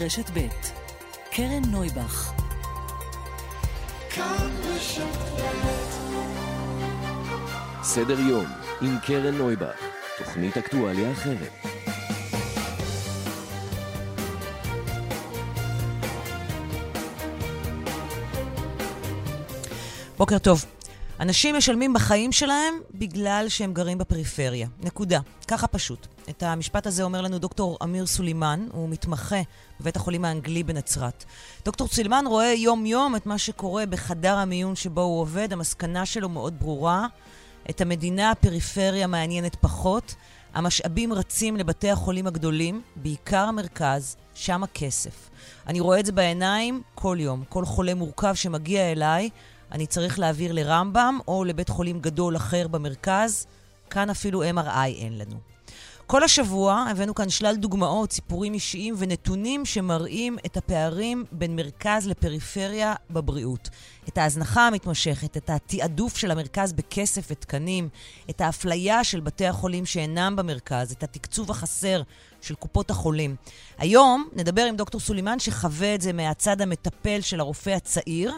רשת ב' קרן נויבך סדר יום עם קרן נויבך, תוכנית אקטואליה אחרת. בוקר טוב. אנשים משלמים בחיים שלהם בגלל שהם גרים בפריפריה. נקודה. ככה פשוט. את המשפט הזה אומר לנו דוקטור אמיר סולימן, הוא מתמחה בבית החולים האנגלי בנצרת. דוקטור סולימן רואה יום-יום את מה שקורה בחדר המיון שבו הוא עובד. המסקנה שלו מאוד ברורה. את המדינה הפריפריה מעניינת פחות. המשאבים רצים לבתי החולים הגדולים, בעיקר המרכז, שם הכסף. אני רואה את זה בעיניים כל יום. כל חולה מורכב שמגיע אליי, אני צריך להעביר לרמב"ם או לבית חולים גדול אחר במרכז. כאן אפילו MRI אין לנו. כל השבוע הבאנו כאן שלל דוגמאות, סיפורים אישיים ונתונים שמראים את הפערים בין מרכז לפריפריה בבריאות. את ההזנחה המתמשכת, את התעדוף של המרכז בכסף ותקנים, את האפליה של בתי החולים שאינם במרכז, את התקצוב החסר של קופות החולים. היום נדבר עם דוקטור סולימן שחווה את זה מהצד המטפל של הרופא הצעיר.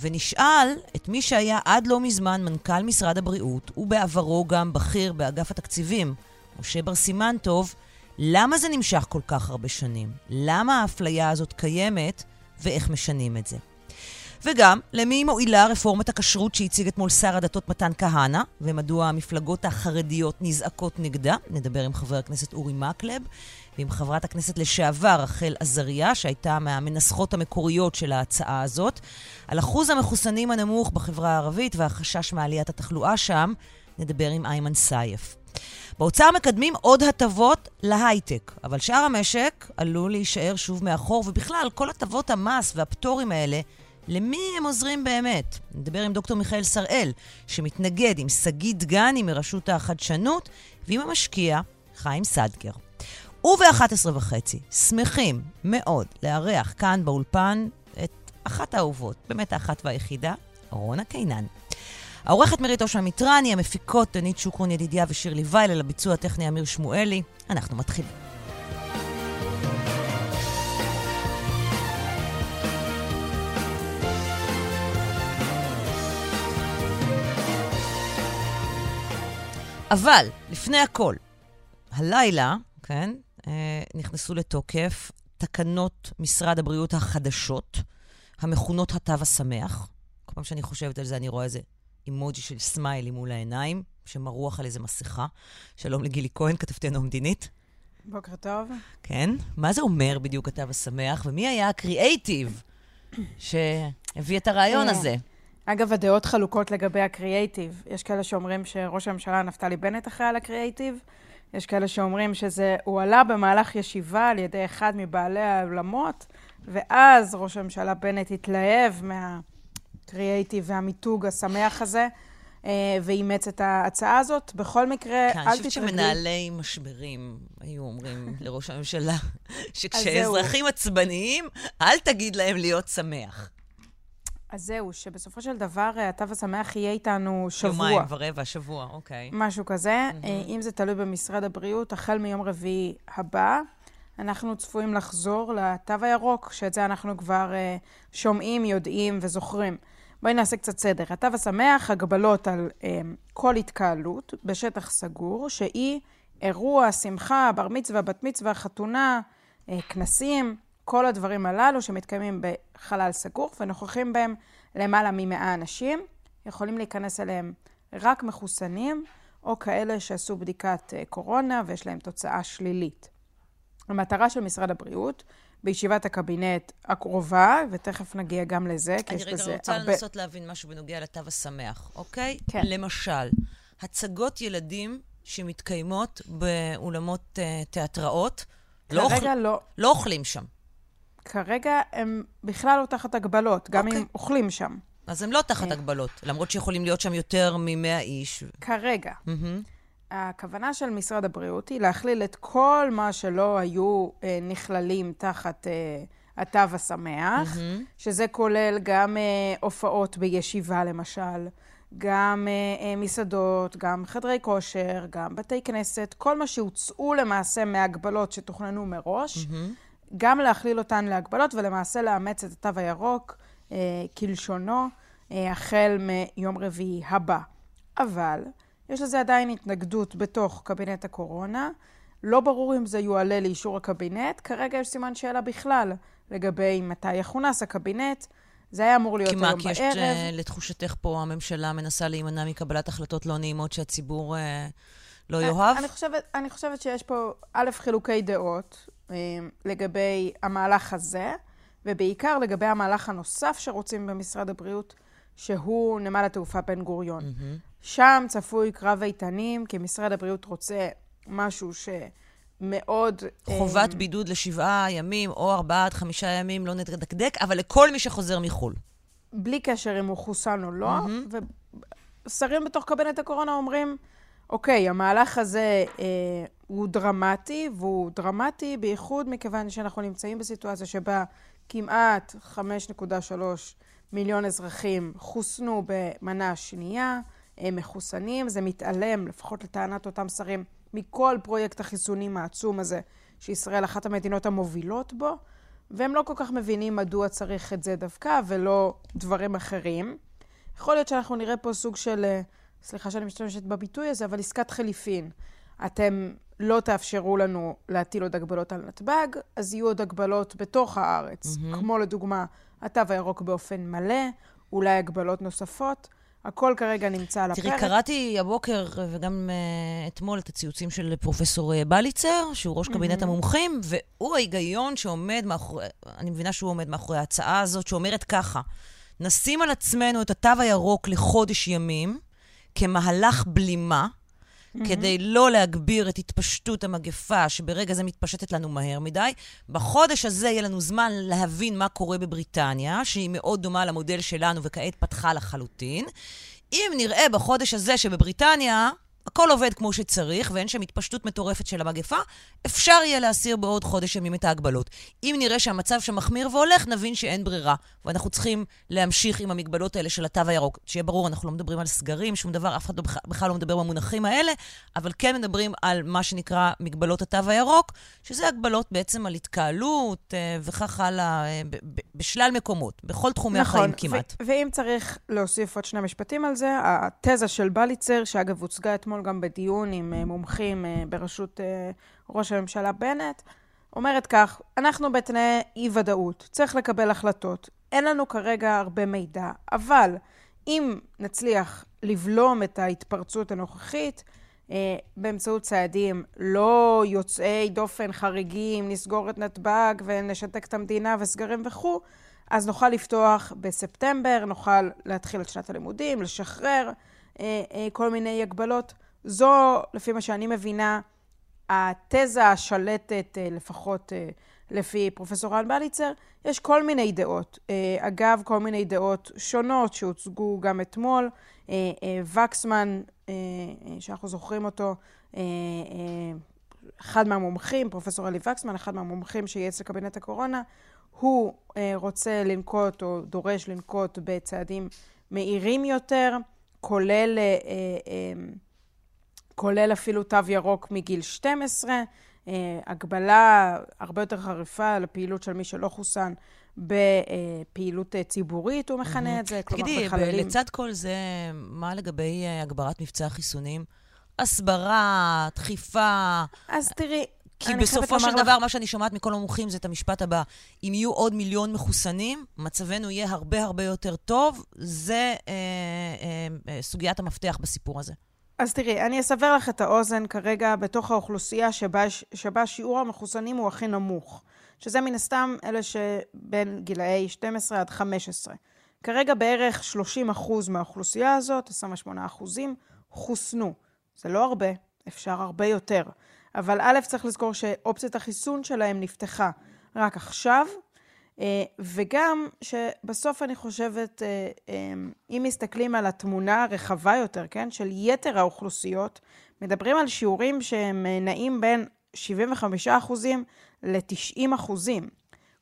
ונשאל את מי שהיה עד לא מזמן מנכ"ל משרד הבריאות, ובעברו גם בכיר באגף התקציבים, משה בר סימן טוב, למה זה נמשך כל כך הרבה שנים? למה האפליה הזאת קיימת, ואיך משנים את זה? וגם, למי מועילה רפורמת הכשרות שהציג אתמול שר הדתות מתן כהנא, ומדוע המפלגות החרדיות נזעקות נגדה? נדבר עם חבר הכנסת אורי מקלב, ועם חברת הכנסת לשעבר רחל עזריה, שהייתה מהמנסחות המקוריות של ההצעה הזאת, על אחוז המחוסנים הנמוך בחברה הערבית והחשש מעליית התחלואה שם, נדבר עם איימן סייף. באוצר מקדמים עוד הטבות להייטק, אבל שאר המשק עלול להישאר שוב מאחור, ובכלל, כל הטבות המס והפטורים האלה, למי הם עוזרים באמת? נדבר עם דוקטור מיכאל שראל, שמתנגד עם שגיא דגני מרשות החדשנות, ועם המשקיע חיים סדגר. וב-11 וחצי, שמחים מאוד לארח כאן באולפן את אחת האהובות, באמת האחת והיחידה, רונה קינן. העורכת מירית אושמן מיטרני, המפיקות דנית שוקרון ידידיה ושירלי וייל, הביצוע הטכני אמיר שמואלי. אנחנו מתחילים. אבל, לפני הכל, הלילה, כן, אה, נכנסו לתוקף תקנות משרד הבריאות החדשות, המכונות התו השמח. כל פעם שאני חושבת על זה, אני רואה איזה אימוג'י של סמיילי מול העיניים, שמרוח על איזה מסכה. שלום לגילי כהן, כתבתנו המדינית. בוקר טוב. כן? מה זה אומר בדיוק התו השמח, ומי היה הקריאייטיב שהביא את הרעיון אה, הזה? אגב, הדעות חלוקות לגבי הקריאייטיב. יש כאלה שאומרים שראש הממשלה נפתלי בנט אחראי על הקריאייטיב, יש כאלה שאומרים שזה הועלה במהלך ישיבה על ידי אחד מבעלי האולמות, ואז ראש הממשלה בנט התלהב מהקריאייטיב והמיתוג השמח הזה. אה, ואימץ את ההצעה הזאת. בכל מקרה, כן, אל אני תתרגלי. חושבת שמנהלי משברים היו אומרים לראש הממשלה, אז שכשאזרחים עצבניים, אל תגיד להם להיות שמח. אז זהו, שבסופו של דבר אה, התו השמח יהיה איתנו שבוע. יומיים ורבע, שבוע, אוקיי. משהו כזה. אה, אם זה תלוי במשרד הבריאות, החל מיום רביעי הבא, אנחנו צפויים לחזור לתו הירוק, שאת זה אנחנו כבר אה, שומעים, יודעים וזוכרים. בואי נעשה קצת סדר. התו השמח, הגבלות על אה, כל התקהלות בשטח סגור, שהיא אירוע, שמחה, בר מצווה, בת מצווה, חתונה, אה, כנסים, כל הדברים הללו שמתקיימים בחלל סגור ונוכחים בהם למעלה מ-100 אנשים. יכולים להיכנס אליהם רק מחוסנים, או כאלה שעשו בדיקת אה, קורונה ויש להם תוצאה שלילית. המטרה של משרד הבריאות, בישיבת הקבינט הקרובה, ותכף נגיע גם לזה, כי יש אני בזה רגע רוצה הרבה... לנסות להבין משהו בנוגע לתו השמח, אוקיי? כן. למשל, הצגות ילדים שמתקיימות באולמות uh, תיאטראות, לא, אוכל... לא. לא אוכלים שם. כרגע הם בכלל לא תחת הגבלות, גם אוקיי. אם אוכלים שם. אז הם לא תחת אה. הגבלות, למרות שיכולים להיות שם יותר מ-100 איש. כרגע. מהמם. הכוונה של משרד הבריאות היא להכליל את כל מה שלא היו אה, נכללים תחת אה, התו השמח, מהמם. שזה כולל גם אה, הופעות בישיבה למשל, גם אה, אה, מסעדות, גם חדרי כושר, גם בתי כנסת, כל מה שהוצאו למעשה מהגבלות שתוכננו מראש, מהמם. גם להכליל אותן להגבלות ולמעשה לאמץ את התו הירוק אה, כלשונו אה, החל מיום רביעי הבא. אבל יש לזה עדיין התנגדות בתוך קבינט הקורונה. לא ברור אם זה יועלה לאישור הקבינט. כרגע יש סימן שאלה בכלל לגבי מתי יכונס הקבינט. זה היה אמור להיות היום בערב. כי מה, כי יש, אה, לתחושתך פה, הממשלה מנסה להימנע מקבלת החלטות לא נעימות שהציבור אה, לא אני, יאהב? אני חושבת, אני חושבת שיש פה, א', חילוקי דעות אה, לגבי המהלך הזה, ובעיקר לגבי המהלך הנוסף שרוצים במשרד הבריאות, שהוא נמל התעופה בן גוריון. Mm-hmm. שם צפוי קרב איתנים, כי משרד הבריאות רוצה משהו ש... מאוד... חובת um, בידוד לשבעה ימים או ארבעה עד חמישה ימים, לא נדקדק, אבל לכל מי שחוזר מחו"ל. בלי קשר אם הוא חוסן או לא, mm-hmm. ושרים בתוך קבינט הקורונה אומרים, אוקיי, המהלך הזה אה, הוא דרמטי, והוא דרמטי בייחוד מכיוון שאנחנו נמצאים בסיטואציה שבה כמעט 5.3 מיליון אזרחים חוסנו במנה השנייה, מחוסנים, זה מתעלם, לפחות לטענת אותם שרים, מכל פרויקט החיסונים העצום הזה, שישראל אחת המדינות המובילות בו, והם לא כל כך מבינים מדוע צריך את זה דווקא ולא דברים אחרים. יכול להיות שאנחנו נראה פה סוג של, אה, סליחה שאני משתמשת בביטוי הזה, אבל עסקת חליפין. אתם לא תאפשרו לנו להטיל עוד הגבלות על נתב"ג, אז יהיו עוד הגבלות בתוך הארץ, mm-hmm. כמו לדוגמה התו הירוק באופן מלא, אולי הגבלות נוספות. הכל כרגע נמצא על הפרק. תראי, קראתי הבוקר וגם uh, אתמול את הציוצים של פרופסור אה, בליצר, שהוא ראש קבינט mm-hmm. המומחים, והוא ההיגיון שעומד מאחורי, אני מבינה שהוא עומד מאחורי ההצעה הזאת, שאומרת ככה, נשים על עצמנו את התו הירוק לחודש ימים, כמהלך בלימה, mm-hmm. כדי לא להגביר את התפשטות המגפה, שברגע זה מתפשטת לנו מהר מדי. בחודש הזה יהיה לנו זמן להבין מה קורה בבריטניה, שהיא מאוד דומה למודל שלנו וכעת פתחה לחלוטין. אם נראה בחודש הזה שבבריטניה הכל עובד כמו שצריך, ואין שם התפשטות מטורפת של המגפה, אפשר יהיה להסיר בעוד חודש ימים את ההגבלות. אם נראה שהמצב שם מחמיר והולך, נבין שאין ברירה, ואנחנו צריכים להמשיך עם המגבלות האלה של התו הירוק. שיהיה ברור, אנחנו לא מדברים על סגרים, שום דבר, אף אחד לא, בכלל לא מדבר במונחים האלה, אבל כן מדברים על מה שנקרא מגבלות התו הירוק, שזה הגבלות בעצם על התקהלות אה, וכך הלאה, אה, בשלל מקומות, בכל תחומי נכון, החיים כמעט. ואם צריך להוסיף עוד שני משפטים על זה, התזה של בליצר, שאגב הוצגה אתמול אתמול גם בדיון עם אה, מומחים אה, בראשות אה, ראש הממשלה בנט, אומרת כך, אנחנו בתנאי אי-ודאות, צריך לקבל החלטות. אין לנו כרגע הרבה מידע, אבל אם נצליח לבלום את ההתפרצות הנוכחית, באמצעות צעדים לא יוצאי דופן חריגים, נסגור את נתב"ג ונשתק את המדינה וסגרים וכו', אז נוכל לפתוח בספטמבר, נוכל להתחיל את שנת הלימודים, לשחרר אה, אה, כל מיני הגבלות. זו, לפי מה שאני מבינה, התזה השלטת, אה, לפחות אה, לפי פרופסור רן בליצר, יש כל מיני דעות. אה, אגב, כל מיני דעות שונות שהוצגו גם אתמול. וקסמן, שאנחנו זוכרים אותו, אחד מהמומחים, פרופסור אלי וקסמן, אחד מהמומחים שייעץ לקבינט הקורונה, הוא רוצה לנקוט או דורש לנקוט בצעדים מהירים יותר, כולל כולל אפילו תו ירוק מגיל 12, אה, הגבלה הרבה יותר חריפה לפעילות של מי שלא חוסן בפעילות אה, ציבורית, הוא מכנה את זה, כלומר בחללים. תגידי, לצד כל זה, מה לגבי אה, הגברת מבצע החיסונים? הסברה, דחיפה. אז תראי, כי בסופו של דבר, לך... מה שאני שומעת מכל המומחים זה את המשפט הבא: אם יהיו עוד מיליון מחוסנים, מצבנו יהיה הרבה הרבה יותר טוב. זה אה, אה, אה, סוגיית המפתח בסיפור הזה. אז תראי, אני אסבר לך את האוזן כרגע בתוך האוכלוסייה שבה, שבה שיעור המחוסנים הוא הכי נמוך, שזה מן הסתם אלה שבין גילאי 12 עד 15. כרגע בערך 30 אחוז מהאוכלוסייה הזאת, 28 אחוזים, חוסנו. זה לא הרבה, אפשר הרבה יותר. אבל א', צריך לזכור שאופציית החיסון שלהם נפתחה רק עכשיו, וגם שבסוף אני חושבת, אה, אה, אם מסתכלים על התמונה הרחבה יותר, כן, של יתר האוכלוסיות, מדברים על שיעורים שהם נעים בין 75% ל-90%.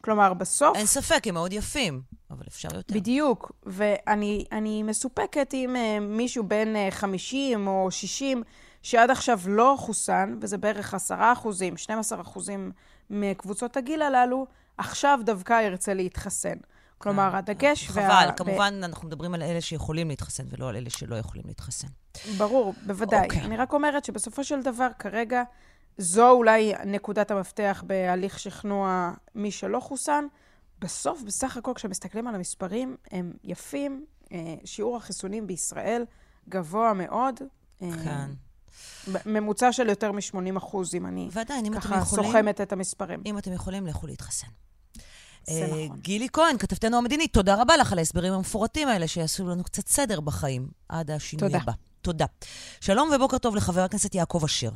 כלומר, בסוף... אין ספק, הם מאוד יפים, אבל אפשר יותר. בדיוק, ואני מסופקת אם מישהו בן 50 או 60 שעד עכשיו לא חוסן, וזה בערך 10 אחוזים, 12 אחוזים מקבוצות הגיל הללו, עכשיו דווקא ירצה להתחסן. כלומר, הדגש חבל, וה... כמובן, ב... אנחנו מדברים על אלה שיכולים להתחסן, ולא על אלה שלא יכולים להתחסן. ברור, בוודאי. Okay. אוקיי. אני רק אומרת שבסופו של דבר, כרגע, זו אולי נקודת המפתח בהליך שכנוע מי שלא חוסן. בסוף, בסך הכל, כשמסתכלים על המספרים, הם יפים. אה, שיעור החיסונים בישראל גבוה מאוד. אה, כן. ממוצע של יותר מ-80 אחוז, אם אני ועדיין, אם ככה סוכמת את המספרים. אם אתם יכולים, לכו להתחסן. אה, נכון. גילי כהן, כתבתנו המדינית, תודה רבה לך על ההסברים המפורטים האלה, שיעשו לנו קצת סדר בחיים עד השינוי תודה. הבא. תודה. שלום ובוקר טוב לחבר הכנסת יעקב אשר.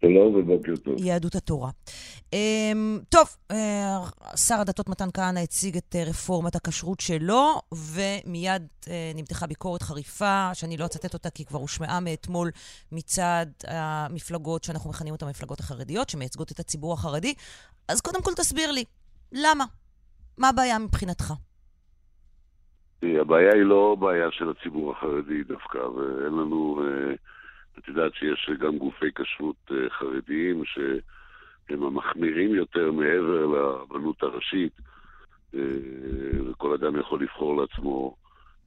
שלום ובוקר טוב. יהדות התורה. Um, טוב, uh, שר הדתות מתן כהנא הציג את uh, רפורמת הכשרות שלו, ומיד נמתחה ביקורת חריפה, שאני לא אצטט אותה כי כבר הושמעה מאתמול מצד המפלגות שאנחנו מכנים אותן המפלגות החרדיות, שמייצגות את הציבור החרדי. אז קודם כל תסביר לי, למה? מה הבעיה מבחינתך? הבעיה היא לא בעיה של הציבור החרדי דווקא, ואין לנו... Uh... את יודעת שיש גם גופי כשרות אה, חרדיים שהם המחמירים יותר מעבר לרבנות הראשית, אה, וכל אדם יכול לבחור לעצמו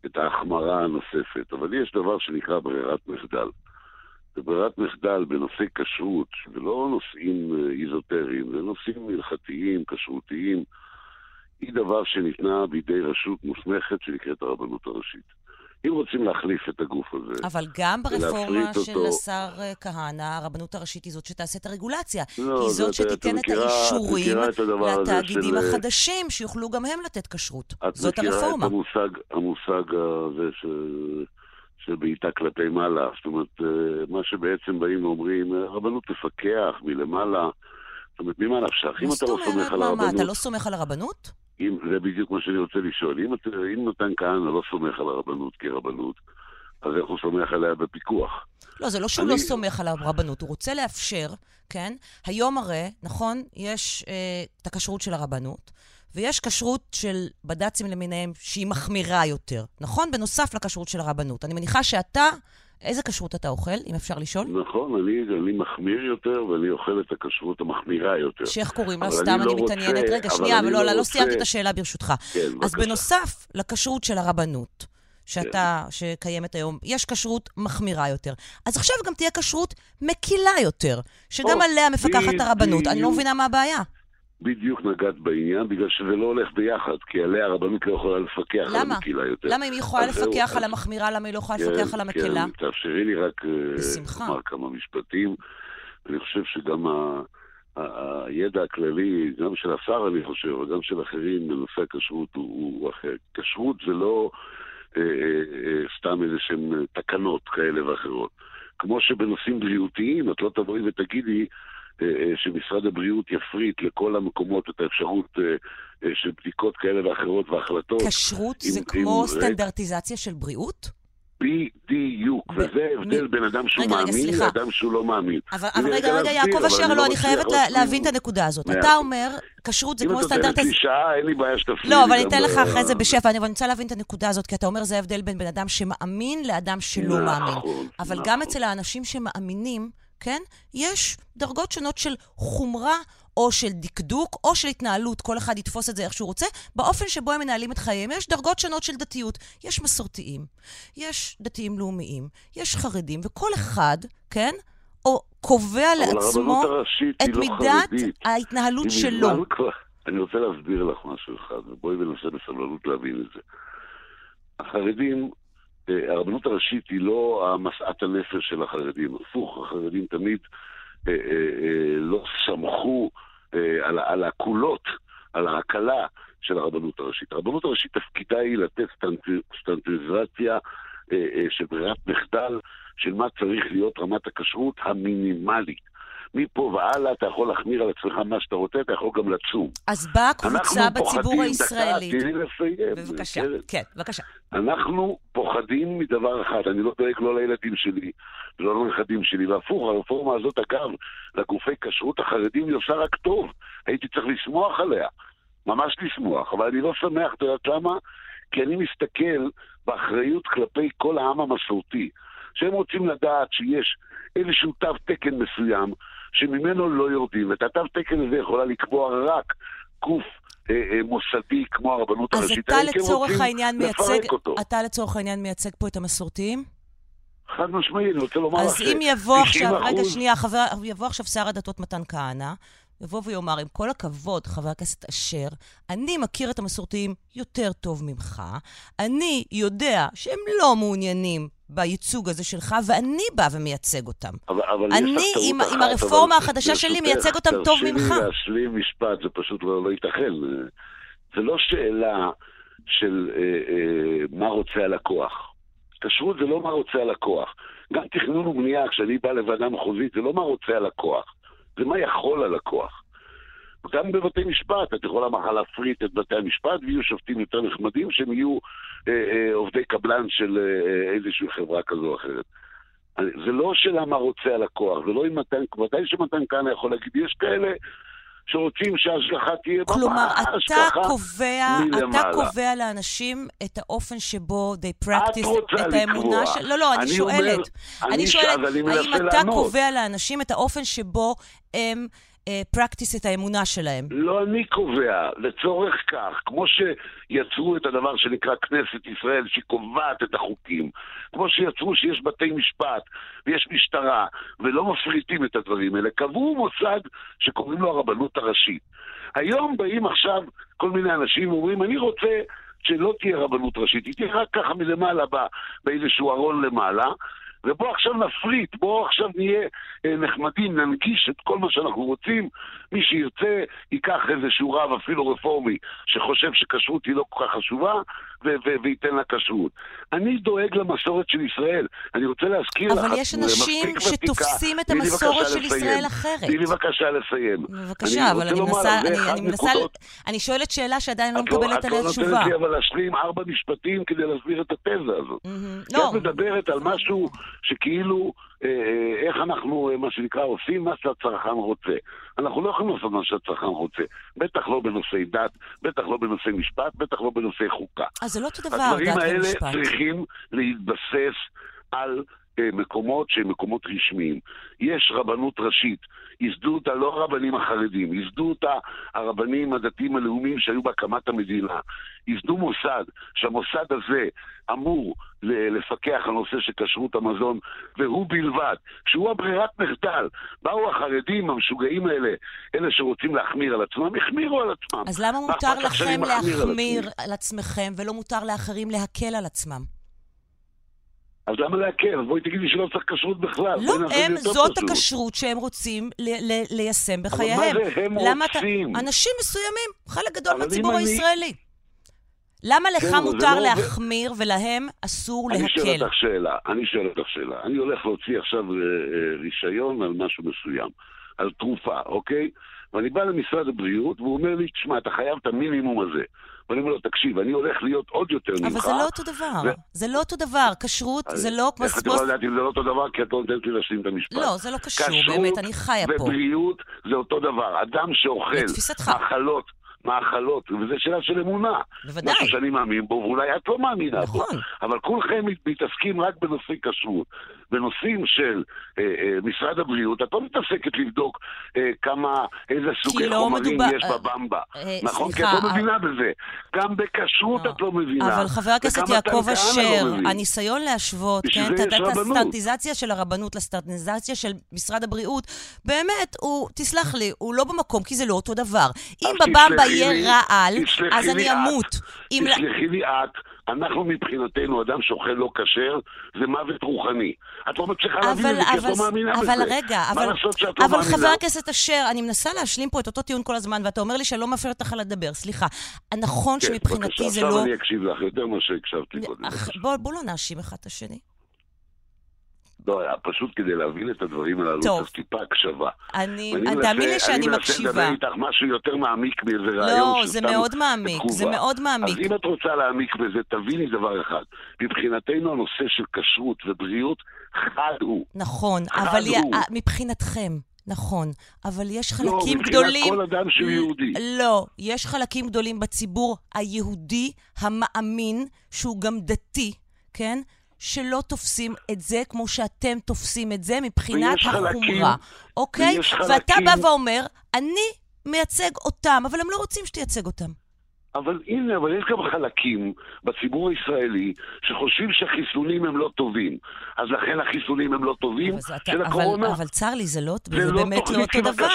את ההחמרה הנוספת. אבל יש דבר שנקרא ברירת מחדל. וברירת מחדל בנושאי כשרות, ולא נושאים אה, איזוטריים, זה נושאים הלכתיים, כשרותיים, היא דבר שניתנה בידי רשות מוסמכת שנקראת הרבנות הראשית. אם רוצים להחליף את הגוף הזה, אבל גם ברפורמה של אותו... השר אה, כהנא, הרבנות הראשית היא זאת שתעשה את הרגולציה. לא, היא זאת שתיתן את האישורים לתאגידים של... החדשים, שיוכלו גם הם לתת כשרות. זאת הרפורמה. את המושג, המושג הזה ש... של בעיטה כלפי מעלה. זאת אומרת, אה, מה שבעצם באים ואומרים, הרבנות תפקח מלמעלה. זאת אומרת, ממה נפשך? אם אתה לא סומך על הרבנות... מה, אתה לא סומך על הרבנות? אם, זה בדיוק מה שאני רוצה לשאול. אם, אם נתן כהנא לא סומך על הרבנות כרבנות, אז איך הוא סומך עליה בפיקוח? לא, זה לא שהוא אני... לא סומך על הרבנות, הוא רוצה לאפשר, כן? היום הרי, נכון, יש אה, את הכשרות של הרבנות, ויש כשרות של בד"צים למיניהם שהיא מחמירה יותר, נכון? בנוסף לכשרות של הרבנות. אני מניחה שאתה איזה כשרות אתה אוכל, אם אפשר לשאול? נכון, אני, אני מחמיר יותר ואני אוכל את הכשרות המחמירה יותר. שאיך קוראים לה? סתם אני, לא מתעניינת. רוצה, רגע, שנייה, אבל לא, לא, לא סיימתי את השאלה ברשותך. כן, אז בבקשה. בנוסף לכשרות של הרבנות, שאתה, כן. שקיימת היום, יש כשרות מחמירה יותר. אז עכשיו גם תהיה כשרות מקילה יותר, שגם או, עליה מפקחת הרבנות. אני לא מבינה מה הבעיה. בדיוק נגעת בעניין, בגלל שזה לא הולך ביחד, כי עליה הרבנות לא יכולה לפקח למה? על המקילה יותר. למה אם היא יכולה לפקח על המחמירה, למה היא לא יכולה כן, לפקח על המקילה? כן, תאפשרי לי רק אה. לומר כמה משפטים. אני חושב שגם ה... הידע הכללי, גם של השר אני חושב, וגם של אחרים בנושא הכשרות הוא, הוא אחר. כשרות זה לא אה, אה, אה, סתם איזה שהן תקנות כאלה ואחרות. כמו שבנושאים בריאותיים את לא תבואי ותגידי אה, אה, שמשרד הבריאות יפריט לכל המקומות את האפשרות אה, של בדיקות כאלה ואחרות והחלטות. כשרות זה כמו עם, סטנדרטיזציה של בריאות? בדיוק, ב... וזה ההבדל מ... בין אדם שהוא רגע, מאמין רגע, לאדם שהוא לא מאמין. אבל, אבל רגע, רגע, יעקב אשר, לא, לא, אני חייבת לה, להבין את הנקודה הזאת. אתה אומר, כשרות זה כמו סטנדרט... אם אתה תן לי שעה, אין לי בעיה שתפריד. לא, אבל אני אתן לך אחרי זה בשפע, אני רוצה להבין את הנקודה הזאת, כי אתה אומר, זה ההבדל בין בן אדם שמאמין לאדם שלא מאמין. נכון, אבל גם נכון. אצל האנשים שמאמינים... כן? יש דרגות שונות של חומרה או של דקדוק או של התנהלות, כל אחד יתפוס את זה איך שהוא רוצה, באופן שבו הם מנהלים את חייהם. יש דרגות שונות של דתיות. יש מסורתיים, יש דתיים לאומיים, יש חרדים, וכל אחד, כן? או קובע לעצמו את לא מידת חרדית. ההתנהלות שלו. כבר... אני רוצה להסביר לך משהו אחד, ובואי ננסה בסבלנות להבין את זה. החרדים הרבנות הראשית היא לא משאת הנפש של החרדים, הפוך, החרדים תמיד אה, אה, לא סמכו על, הקולות, על ההקלה של הרבנות הראשית. הרבנות הראשית תפקידה היא לתת סטנדרטיזציה של ברירת מחדל של מה צריך להיות רמת הכשרות המינימלית. מפה והלאה אתה יכול להחמיר על עצמך מה שאתה רוצה, אתה יכול גם לצום. אז באה קבוצה בציבור הישראלי. תני לי לסיים. בבקשה, כן, בבקשה. אנחנו פוחדים מדבר אחד, אני לא דואג לא לילדים שלי ולא לנכדים שלי, והפוך, הרפורמה הזאת, אגב, לגופי כשרות החרדים היא עושה רק טוב. הייתי צריך לשמוח עליה. ממש לשמוח, אבל אני לא שמח, אתה יודעת למה? כי אני מסתכל באחריות כלפי כל העם המסורתי. שהם רוצים לדעת שיש איזשהו תו תקן מסוים שממנו לא יורדים, ואת התו תקן הזה יכולה לקבוע רק גוף אה, אה, מוסדי כמו הרבנות אז הראשית. אתה אלא אם כן לצורך העניין מייצג. אתה לצורך העניין מייצג פה את המסורתיים? חד משמעי, אני רוצה לומר לך אז אם יבוא עכשיו, 90% רגע שנייה, חבר, יבוא עכשיו שר הדתות מתן כהנא, יבוא ויאמר, עם כל הכבוד, חבר הכנסת אשר, אני מכיר את המסורתיים יותר טוב ממך, אני יודע שהם לא מעוניינים בייצוג הזה שלך, ואני בא ומייצג אותם. אבל, אבל אני עם- אחת, עם הרפורמה החדשה שלי מייצג אותם טוב ממך. תרשי לי להשלים משפט, זה פשוט לא, לא ייתכן. זה לא שאלה של אה, אה, מה רוצה הלקוח. כשרות זה לא מה רוצה הלקוח. גם תכנון ובנייה, כשאני בא לוועדה מחוזית, זה לא מה רוצה הלקוח, זה מה יכול הלקוח. גם בבתי משפט, את יכולה מחר להפריט את בתי המשפט ויהיו שופטים יותר נחמדים שהם יהיו אה, אה, עובדי קבלן של אה, איזושהי חברה כזו או אחרת. זה לא שאלה מה רוצה הלקוח, זה לא אם מתן, ודאי שמתן כהנא יכול להגיד, יש כאלה שרוצים שההשגחה תהיה ממש כלומר, אתה קובע, אתה מלמעלה. קובע לאנשים את האופן שבו they practice רוצה את האמונה. של... לא, לא, אני אני שואלת. אומר- אני אני שואלת, האם אתה לענות. קובע לאנשים את האופן שבו הם אה, practice את האמונה שלהם? לא אני קובע, לצורך כך, כמו שיצרו את הדבר שנקרא כנסת ישראל, שהיא קובעת את החוקים, כמו שיצרו שיש בתי משפט ויש משטרה, ולא מפריטים את הדברים האלה, קבעו מוסד שקוראים לו הרבנות הראשית. היום באים עכשיו כל מיני אנשים ואומרים, אני רוצה שלא תהיה רבנות ראשית, היא תהיה רק ככה מלמעלה, בא- באיזשהו ארון למעלה. ובוא עכשיו נפריט, בוא עכשיו נהיה אה, נחמדים, ננגיש את כל מה שאנחנו רוצים. מי שירצה ייקח איזשהו רב, אפילו רפורמי, שחושב שכשרות היא לא כל כך חשובה, ו- ו- וייתן לה כשרות. אני דואג למסורת של ישראל. אני רוצה להזכיר לך, אבל יש אנשים. שתופסים את המסורת של לסיים. ישראל אחרת. תני לי בבקשה לסיים. בבקשה, אבל אני מנסה, אני, מנסה. אני שואלת שאלה שעדיין לא לא- מקבלת עליה את לא תשובה. נותנת לי אבל להשלים ארבע משפטים כדי להסביר את התזה הזאת. לא, את מדברת על משהו שכאילו, אה, אה, איך אנחנו, אה, מה שנקרא, עושים מה שהצרכן רוצה. אנחנו לא יכולים לעשות מה שהצרכן רוצה. בטח לא בנושאי דת, בטח לא בנושאי משפט, בטח לא בנושאי חוקה. אז זה לא אותו דבר, הדברים דת האלה ומשפט. צריכים להתבסס על מקומות שהם מקומות רשמיים. יש רבנות ראשית, ייסדו אותה לא הרבנים החרדים, ייסדו אותה הרבנים הדתיים הלאומיים שהיו בהקמת המדינה. ייסדו מוסד, שהמוסד הזה אמור לפקח על נושא של כשרות המזון, והוא בלבד, שהוא הברירת מחדל. באו החרדים המשוגעים האלה, אלה שרוצים להחמיר על עצמם, החמירו על עצמם. אז למה מה מותר לכם מחמיר על? להחמיר על עצמכם ולא מותר לאחרים להקל על עצמם? אז למה? אז בואי תגידי שלא צריך כשרות בכלל. לא, הם, זאת פשוט. הכשרות שהם רוצים ל- ל- ליישם אבל בחייהם. מה זה הם למה אתה- רוצים? אנשים מסוימים, חלק גדול אבל מהציבור אני- הישראלי. למה לך כן, אבל מותר לא. להחמיר ולהם אסור אני שואל להקל? אותך שאלה, אני שואל אותך שאלה. אני הולך להוציא עכשיו אה, אה, רישיון על משהו מסוים, על תרופה, אוקיי? ואני בא למשרד הבריאות, והוא אומר לי, תשמע, אתה חייב את המינימום הזה. ואני אומר לו, תקשיב, אני הולך להיות עוד יותר ממך. אבל זה לא אותו דבר. זה לא אותו דבר. כשרות זה לא כמו... איך את יכולה לדעת אם זה לא אותו דבר? כי את לא נותנת לי להשלים את המשפט. לא, זה לא קשור, כשרות באמת, אני חיה פה. ובריאות זה אותו דבר. אדם שאוכל לתפיסתך. מאכלות, וזה שאלה של אמונה. בוודאי. משהו שאני מאמין בו, ואולי את לא מאמינה בו. נכון. אבל כולכם מת- מתעסקים רק בנושאי כשרות. בנושאים של אה, אה, משרד הבריאות, את לא מתעסקת לבדוק אה, כמה, איזה סוגי לא חומרים מדובר- יש אה, בבמבה. אה, נכון? כי סליחה, את לא אה, מבינה בזה. גם בכשרות לא. את לא מבינה. אבל חבר הכנסת יעקב כהנא אשר, לא. הניסיון להשוות, כן, את. הסטנטיזציה של הרבנות לסטנטיזציה של משרד הבריאות, באמת, הוא, תסלח לי, הוא לא במקום, כי זה לא אותו דבר. אם בבמבה יהיה רעל, אז אני. אמות. תסלחי לי את, אנחנו מבחינתנו, אדם שאוכל לא כשר, זה מוות רוחני. את לא מצליחה להבין אבל, את זה, כי את אבל, לא מאמינה בזה. אבל רגע, מה אבל, לעשות שאת לא אבל מאמינה? חבר הכנסת אשר, אני מנסה להשלים פה את אותו טיעון כל הזמן, ואתה אומר לי שאני לא מאפשרת לך לדבר. סליחה, נכון כן, שמבחינתי בבקשה, זה עכשיו לא... אני אקשיב לך יותר ממה שהקשבתי קודם. אך, בוא, בוא לא נאשים אחד את השני. לא, פשוט כדי להבין את הדברים הללו, טוב. צריך טיפה הקשבה. אני, מנסה- תאמין לי שאני אני מנסה מקשיבה. לדבר איתך משהו יותר מעמיק מאיזה רעיון לא, זה מאוד מעמיק. זה מאוד מעמיק. אז אם את רוצה להעמיק בזה, תביני דבר אחד. מבחינתנו הנושא של כשרות ובריאות חד הוא. נכון, חד אבל הוא. אה, מבחינתכם, נכון, אבל יש לא, חלקים מבחינת גדולים... כל אדם שהוא יהודי. לא, יש חלקים גדולים בציבור היהודי המאמין, שהוא גם דתי, כן? שלא תופסים את זה כמו שאתם תופסים את זה מבחינת החומרה, אוקיי? ויש ואתה חלקים- בא ואומר, אני מייצג אותם, אבל הם לא רוצים שתייצג אותם. אבל הנה, אבל יש גם חלקים בציבור הישראלי שחושבים שהחיסונים הם לא טובים. אז לכן החיסונים הם לא טובים של הקורונה. אבל, אבל צר לי, זה, לא, זה זה לא באמת לא אותו דבר.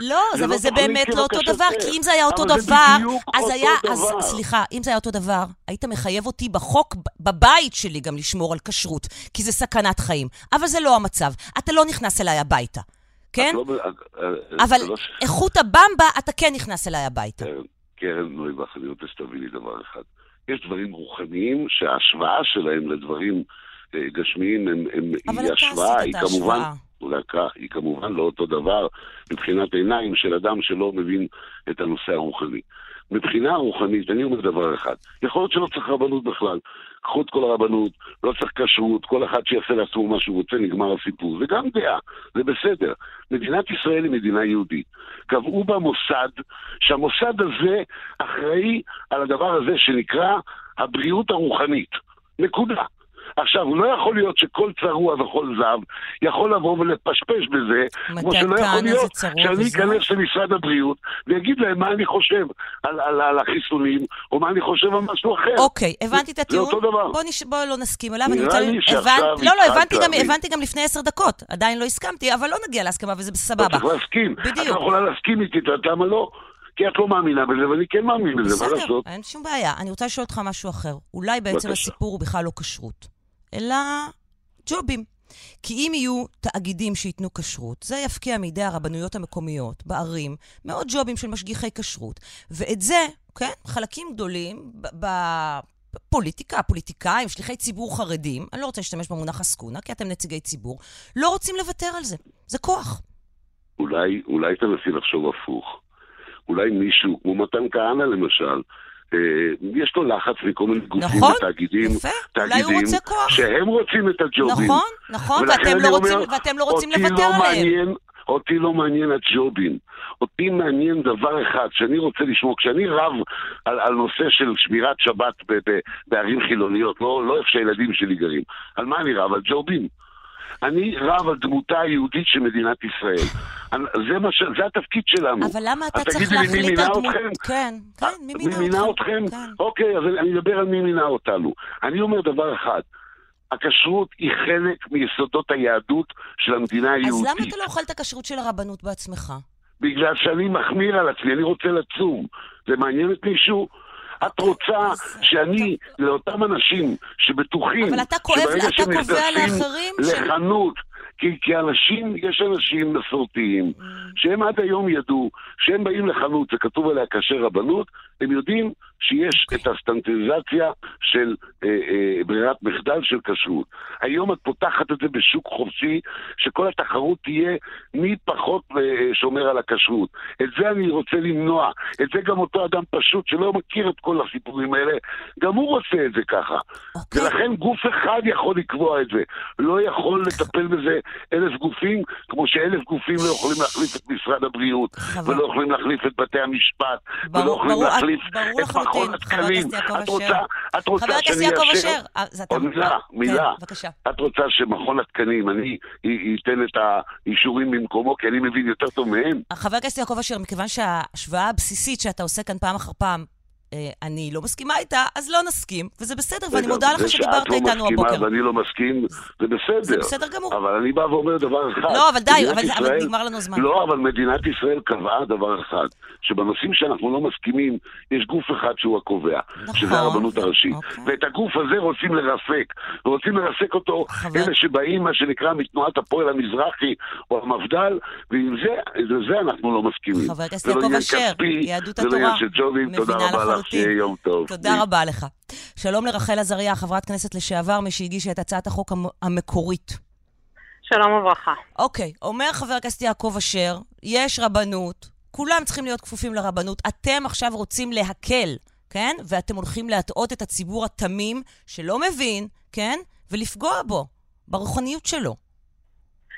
לא, זה לא זה באמת לא אותו. דבר, כי אם זה היה אותו דבר, אז היה. אז סליחה, אם זה היה אותו דבר, היית מחייב אותי בחוק, בבית שלי גם לשמור על כשרות, כי זה סכנת חיים. אבל זה לא המצב. אתה לא נכנס אליי הביתה, כן? לא- אה, אה, אבל לא איכות הבמבה, אתה כן נכנס אליי הביתה. קרן, נויבך, אני רוצה שתביני דבר אחד. יש דברים רוחניים שההשוואה שלהם לדברים אה, גשמיים הם, הם, היא השוואה, היא את כמובן, כך, היא כמובן לא אותו דבר מבחינת עיניים של אדם שלא מבין את הנושא הרוחני. מבחינה רוחנית, אני אומר דבר אחד, יכול להיות שלא צריך רבנות בכלל. קחו את כל הרבנות, לא צריך כשרות, כל אחד שיעשה לעצמו מה שהוא רוצה, נגמר הסיפור. זה גם דעה, זה בסדר. מדינת ישראל היא מדינה יהודית. קבעו בה מוסד, שהמוסד הזה אחראי על הדבר הזה שנקרא הבריאות הרוחנית. נקודה. עכשיו, לא יכול להיות שכל צרוע וכל זב יכול לבוא ולפשפש בזה, כמו שלא יכול זה להיות שאני? אכנס למשרד הבריאות ואגיד להם מה אני חושב על, על, על החיסונים, או מה אני חושב על משהו אחר. אוקיי, הבנתי את זה הטיעון. אותו דבר. בוא, נש... בוא לא נסכים עליו. אני נראה. לי הבנ- שעכשיו לא, לא, הבנתי גם. הבנתי גם לפני עשר דקות. עדיין לא הסכמתי, אבל לא נגיע להסכמה וזה לא סבבה. צריך להסכים. את בדיוק. לא יכולה להסכים איתי, את יודעת למה לא? כי את לא מאמינה בזה, ואני כן מאמין בזה, מה בסדר, לעשות? אין שום בעיה. אני רוצה לשאול אותך משהו אחר. אולי בעצם. הסיפור הוא בכלל לא כשרות, אלא ג'ובים. כי אם יהיו תאגידים שייתנו כשרות, זה יפקיע מידי הרבנויות המקומיות בערים מאות ג'ובים של משגיחי כשרות. ואת זה, כן, חלקים גדולים בפוליטיקה, הפוליטיקאים, שליחי ציבור חרדים, אני לא רוצה להשתמש במונח עסקונה, כי אתם נציגי ציבור, לא רוצים לוותר על זה. זה כוח. אולי, אולי תנסי לחשוב הפוך. אולי מישהו, כמו מתן כהנא למשל, יש לו לחץ מכל מיני גופים נכון, ותאגידים, יפה. תאגידים רוצה. שהם רוצים את הג'ובים. נכון, נכון, ואתם לא אומר, רוצים, ואתם לא רוצים אותי לוותר לא עליהם. מעניין, אותי לא מעניין הג'ובים. אותי מעניין דבר אחד, שאני רוצה לשמור, כשאני רב על, על נושא של שמירת שבת ב, ב, בערים חילוניות, לא, לא איפה שהילדים שלי גרים, על מה אני רב? על ג'ובים. אני רב על דמותה היהודית של מדינת ישראל. זה, מה ש... זה התפקיד שלנו. אבל למה אתה אז צריך תגידי לי, מי להחליט מינה על דמות... אתכם? כן, כן, מי מינה מי מינה אתכם? כן. אוקיי, אז אני מדבר על מי מינה אותנו. אני אומר דבר אחד, הכשרות היא חלק מיסודות היהדות של המדינה אז היהודית. למה אתה לא אוכל את הכשרות של הרבנות בעצמך? בגלל שאני מחמיר על עצמי, אני רוצה לצום. זה מעניין את מישהו? את רוצה שאני, לאותם אנשים שבטוחים, אבל אתה כואב- אתה קובע לאחרים לחנות, כי, כי אנשים, יש אנשים מסורתיים, Mm. שהם עד היום ידעו, שהם באים לחנות וכתוב עליה כשר רבנות, הם יודעים שיש. את הסטנדרטיזציה של אה, אה, ברירת מחדל של כשרות. היום את פותחת את זה בשוק חופשי, שכל התחרות תהיה מי פחות אה, שומר על הכשרות. את זה אני רוצה למנוע. את זה גם אותו אדם פשוט שלא מכיר את כל הסיפורים האלה, גם הוא רוצה את זה ככה. אוקיי. ולכן גוף אחד יכול לקבוע את זה. לא יכול לטפל בזה אלף גופים, כמו שאלף גופים לא יכולים להחליף את משרד הבריאות. ולא יכולים להחליף את בתי המשפט, ולא יכולים להחליף את לחלוטין, חבר התקנים. הכנסת יעקב את אשר. רוצה, את רוצה חבר הכנסת יעקב. אשר, אה. עוד מילה, אה, מילה. כן, בבקשה. את רוצה שמכון התקנים, אני ייתן את האישורים במקומו, כי אני מבין יותר טוב מהם? חבר הכנסת יעקב אשר, מכיוון שההשוואה הבסיסית שאתה עושה כאן פעם אחר פעם, אני לא מסכימה איתה, אז לא נסכים, וזה בסדר, ואני מודה לך זה שדיברת שאת לא איתנו מסכימה הבוקר. ואני לא מסכים, זה בסדר. זה בסדר גמור. אבל אני בא ואומר דבר אחד. לא, אבל די, אבל זה- אבל ישראל- נגמר לנו הזמן. לא, אבל מדינת ישראל קבעה דבר אחד, שבנושאים שאנחנו לא מסכימים, יש גוף אחד שהוא הקובע, נכון. שזה הרבנות הראשית. אוקיי. ואת הגוף הזה רוצים לרסק. ורוצים לרסק אותו חבר- אלה שבאים, מה שנקרא, מתנועת הפועל המזרחי, או המפד"ל, ועם זה, לזה אנחנו לא מסכימים. חבר הכנסת זה לא יעקב אשר, יהדות זה לא התורה, מבינה לחלוטין. שיהיה יום טוב. תודה רבה לך. שלום לרחל עזריה, חברת כנסת לשעבר, מי שהגישה את הצעת החוק המ- המקורית. שלום וברכה. אוקיי, אומר חבר הכנסת יעקב אשר, יש רבנות, כולם צריכים להיות כפופים לרבנות. אתם עכשיו רוצים להקל, כן? ואתם הולכים להטעות את הציבור התמים, שלא מבין, כן? ולפגוע בו, ברוחניות שלו.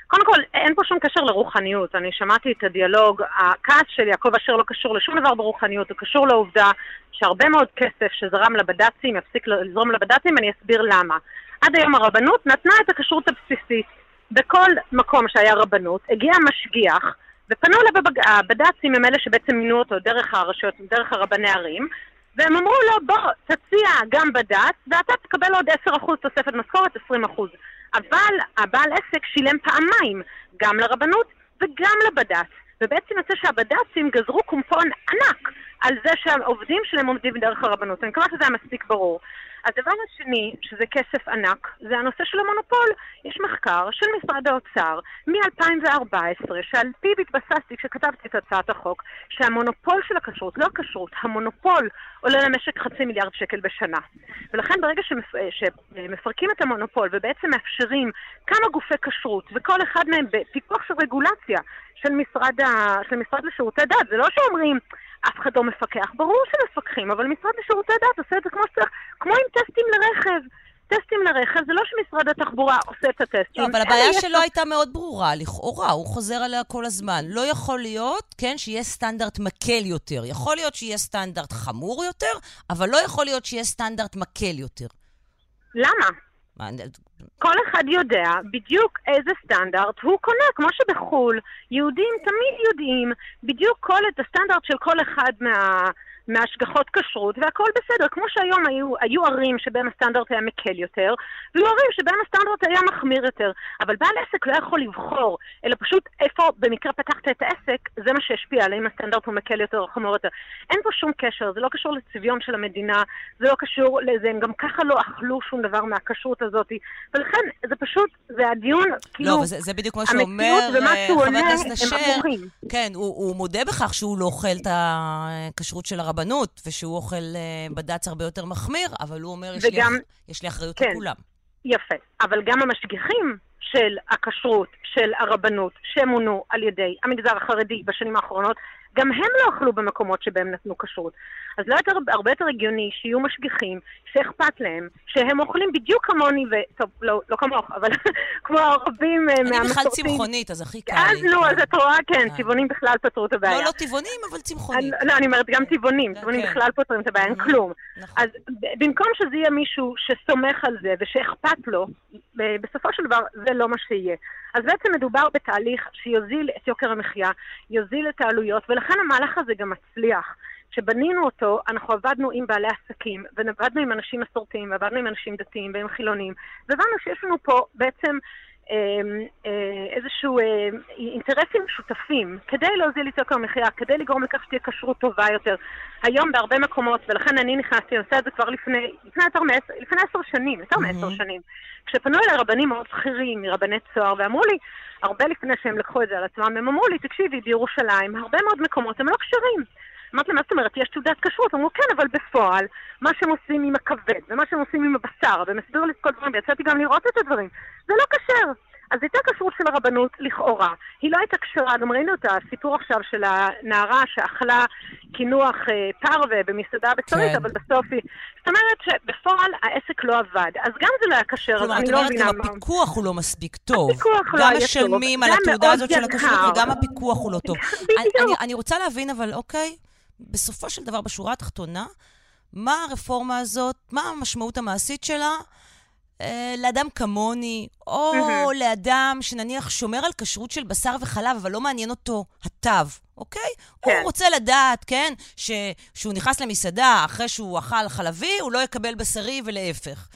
קודם כל, אין פה שום קשר לרוחניות. אני שמעתי את הדיאלוג, הכעס של יעקב אשר לא קשור לשום דבר ברוחניות, הוא קשור לעובדה שהרבה מאוד כסף שזרם לבד"צים יפסיק לזרום לבד"צים, אני אסביר למה. עד היום הרבנות נתנה את הכשרות הבסיסית. בכל מקום שהיה רבנות, הגיע משגיח, ופנו אליו הבד"צים, הם אלה שבעצם מינו אותו דרך הרשויות, דרך הרבני ערים, והם אמרו לו, בוא, תציע גם בד"ץ, ואתה תקבל עוד 10% תוספת משכורת, 20%. אבל הבעל עסק שילם פעמיים, גם לרבנות וגם לבד"ץ. ובעצם יוצא שהבד"צים גזרו קומפון ענק על זה שהעובדים שלהם עומדים דרך הרבנות. אני מקווה שזה היה מספיק ברור. הדבר השני, שזה כסף ענק, זה הנושא של המונופול. יש מחקר של משרד האוצר מ-2014, שעל פיו התבססתי כשכתבתי את הצעת החוק, שהמונופול של הכשרות, לא הכשרות, המונופול עולה למשק חצי מיליארד שקל בשנה. ולכן ברגע שמפ... שמפרקים את המונופול ובעצם מאפשרים כמה גופי כשרות, וכל אחד מהם בפיקוח של רגולציה של משרד, ה... של משרד לשירותי דת, זה לא שאומרים... אף אחד לא מפקח. ברור שמפקחים, אבל משרד לשירותי דת עושה את זה כמו שצריך, כמו עם טסטים לרכב. טסטים לרכב, זה לא שמשרד התחבורה עושה את הטסטים. לא, אבל הבעיה שלו הייתה מאוד ברורה, לכאורה, הוא חוזר עליה כל הזמן. לא יכול להיות, כן, שיהיה סטנדרט מקל יותר. יכול להיות שיהיה סטנדרט חמור יותר, אבל לא יכול להיות שיהיה סטנדרט מקל יותר. למה? כל אחד יודע בדיוק איזה סטנדרט הוא קונה, כמו שבחו"ל יהודים תמיד יודעים בדיוק כל את הסטנדרט של כל אחד מה... מהשגחות כשרות, והכל בסדר. כמו שהיום היו, היו ערים שבהם הסטנדרט היה מקל יותר, והיו ערים שבהם הסטנדרט היה מחמיר יותר. אבל בעל עסק לא יכול לבחור, אלא פשוט איפה במקרה פתחת את העסק, זה מה שהשפיע על האם הסטנדרט הוא מקל יותר או חמור יותר. אין פה שום קשר, זה לא קשור לצביון של המדינה, זה לא קשור לזה, הם גם ככה לא אכלו שום דבר מהכשרות הזאת, ולכן זה פשוט, זה הדיון, כאילו... לא, וזה, זה בדיוק מה שאומר אה, חבר הכנסת אשר. כן, הוא, הוא מודה בכך שהוא לא אוכל את הכשרות של הרב הרבנות, ושהוא אוכל uh, בד"ץ הרבה יותר מחמיר, אבל הוא אומר, וגם, יש, לי, יש לי אחריות כן, לכולם. יפה, אבל גם המשגיחים של הכשרות, של הרבנות, שמונו על ידי המגזר החרדי בשנים האחרונות, גם הם לא אכלו במקומות שבהם נתנו כשרות. אז לא יותר, הרבה יותר הגיוני שיהיו משגיחים, שאכפת להם, שהם אוכלים בדיוק כמוני, וטוב, לא, לא כמוך, אבל כמו רבים מהמסורתים. אני בכלל צמחונית, אז הכי קל לי. אז נו, אז את רואה, כן, אה. טבעונים בכלל פתרו את הבעיה. לא, לא טבעונים, אבל צמחונית. לא, אני אומרת גם טבעונים, טבעונים כן. בכלל פותרים את הבעיה, אין mm-hmm. כלום. נכון. אז במקום שזה יהיה מישהו שסומך על זה ושאכפת לו, בסופו של דבר זה לא מה שיהיה. אז בעצם מדובר בתהליך שיוזיל את יוקר המחיה, יוזיל את העלויות, ולכן המהלך הזה גם מצליח. כשבנינו אותו, אנחנו עבדנו עם בעלי עסקים, ועבדנו עם אנשים מסורתיים, ועבדנו עם אנשים דתיים ועם חילונים, והבנו שיש לנו פה בעצם אמ, אה, איזשהו אה, אינטרסים משותפים כדי להוזיל את יוקר המחיה, כדי לגרום לכך שתהיה כשרות טובה יותר. היום בהרבה מקומות, ולכן אני נכנסתי, אני עושה את זה כבר לפני, לפני יותר מעשר, לפני עשר שנים, יותר מעשר שנים. כשפנו אליי רבנים מאוד בכירים מרבני צוהר ואמרו לי, הרבה לפני שהם לקחו את זה על עצמם, הם אמרו לי, תקשיבי, בירושלים, הרבה מאוד מקומות הם לא כשרים. אמרתי להם, מה זאת אומרת, יש תעודת כשרות? אמרו, כן, אבל בפועל, מה שהם עושים עם הכבד, ומה שהם עושים עם הבשר, והם הסבירו לי את כל הדברים, ויצאתי גם לראות את הדברים. זה לא כשר. אז הייתה כשרות של הרבנות, לכאורה. היא לא הייתה כשרה, גם ראינו את הסיפור עכשיו של הנערה שאכלה קינוח אה, פרווה במסעדה בצרית, כן. אבל בסוף היא... זאת אומרת שבפועל העסק לא עבד. אז גם זה לא היה כשר, אז אני לא מבינה מה... כלומר, את אומרת, גם הפיקוח הוא לא מספיק טוב. הפיקוח לא היה טוב. גם משלמים על התעודה הזאת של הכשרות, וגם הפיקוח הוא לא טוב. בדיוק. אני, אני רוצה להבין, אבל אוקיי, בסופו של דבר, בשורה התחתונה, מה הרפורמה הזאת, מה המשמעות המעשית שלה אה, לאדם כמוני, או mm-hmm. לאדם שנניח שומר על כשרות של בשר וחלב, אבל לא מעניין אותו התו, אוקיי? כן. הוא רוצה לדעת, כן, ש... שהוא נכנס למסעדה אחרי שהוא אכל חלבי, הוא לא יקבל בשרי ולהפך.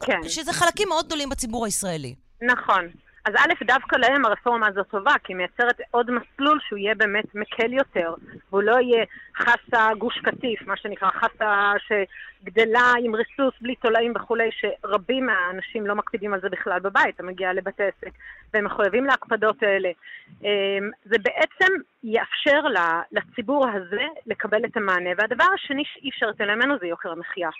כן. שזה חלקים מאוד גדולים בציבור הישראלי. נכון. אז א', דווקא להם הרפורמה הזאת טובה, כי היא מייצרת עוד מסלול שהוא יהיה באמת מקל יותר, והוא לא יהיה חסה גוש קטיף, מה שנקרא חסה שגדלה עם ריסוס, בלי תולעים וכולי, שרבים מהאנשים לא מקפידים על זה בכלל בבית, אתה מגיע לבתי עסק, והם מחויבים להקפדות האלה. אמ, זה בעצם יאפשר לציבור הזה לקבל את המענה. והדבר השני שאי אפשר להתעלם ממנו זה יוקר המחיה.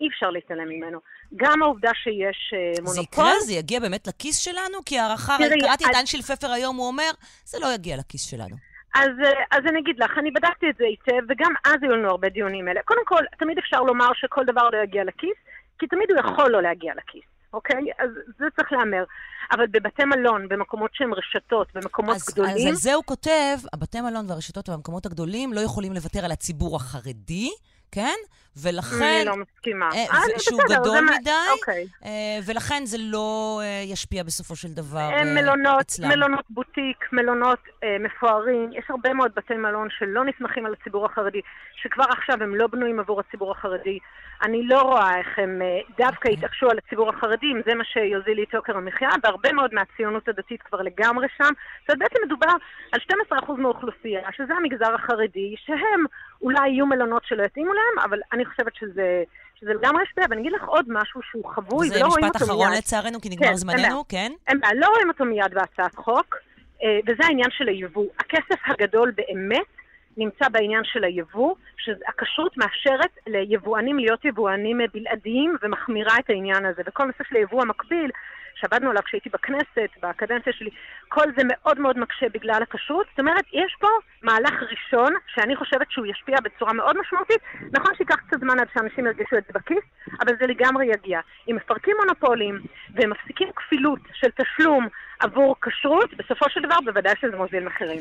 אי אפשר להתעלם ממנו. גם העובדה שיש מונופול... אה, זה יקרה? זה יגיע באמת לכיס שלנו? כי הערכה, קראתי את אנשיל פפר היום, הוא אומר, זה לא יגיע לכיס שלנו. אז, אה, אז אני אגיד לך, אני בדקתי את זה היטב, וגם אז היו לנו הרבה דיונים האלה. קודם כל, תמיד אפשר לומר שכל דבר לא יגיע לכיס, כי תמיד הוא יכול לא להגיע לכיס, אוקיי? אז זה צריך להמר. אבל בבתי מלון, במקומות שהם רשתות, במקומות אז, גדולים... אז על זה הוא כותב, הבתי מלון והרשתות והמקומות הגדולים לא יכולים לוותר על הציבור החרדי, כן? ולכן... אני לא מסכימה. אה, אה, שהוא בסדר, גדול זה מדי, אוקיי. אה, ולכן זה לא אה, ישפיע בסופו של דבר אה, מלונות, אצלם. מלונות בוטיק, מלונות אה, מפוארים, יש הרבה מאוד בתי מלון שלא נסמכים על הציבור החרדי, שכבר עכשיו הם לא בנויים עבור הציבור החרדי. אני לא רואה איך הם אה, דווקא אוקיי. יתעקשו על הציבור החרדי, אם זה מה שיוזיל את יוקר המחיה, והרבה מאוד מהציונות הדתית כבר לגמרי שם. זאת אומרת, בעצם מדובר על 12% מהאוכלוסייה, שזה המגזר החרדי, שהם אולי יהיו מלונות שלא יתאימו להם, אבל אני חושבת שזה... שזה לגמרי ישפיע, ואני אגיד לך עוד משהו שהוא חבוי, ולא רואים משפט אותו אחרון מיד. לצערנו, כי כן, נגמר אין זמננו, כן? אין בעיה, לא רואים אותו מיד בהצעת חוק, אה, וזה העניין של היבוא. הכסף הגדול באמת נמצא בעניין של היבוא, שהכשרות מאפשרת ליבואנים להיות יבואנים בלעדיים ומחמירה את העניין הזה. וכל נושא של היבוא המקביל, שעבדנו עליו כשהייתי בכנסת, בקדנציה שלי, כל זה מאוד מאוד מקשה בגלל הכשרות. זאת אומרת, יש פה מהלך ראשון, שאני חושבת שהוא ישפיע בצורה מאוד משמעותית. נכון שייקח קצת זמן עד שאנשים ירגישו את זה בכיס, אבל זה לגמרי יגיע. אם מפרקים מונופולים ומפסיקים כפילות של תשלום עבור כשרות, בסופו של דבר בוודאי שזה מוזיל מחירים.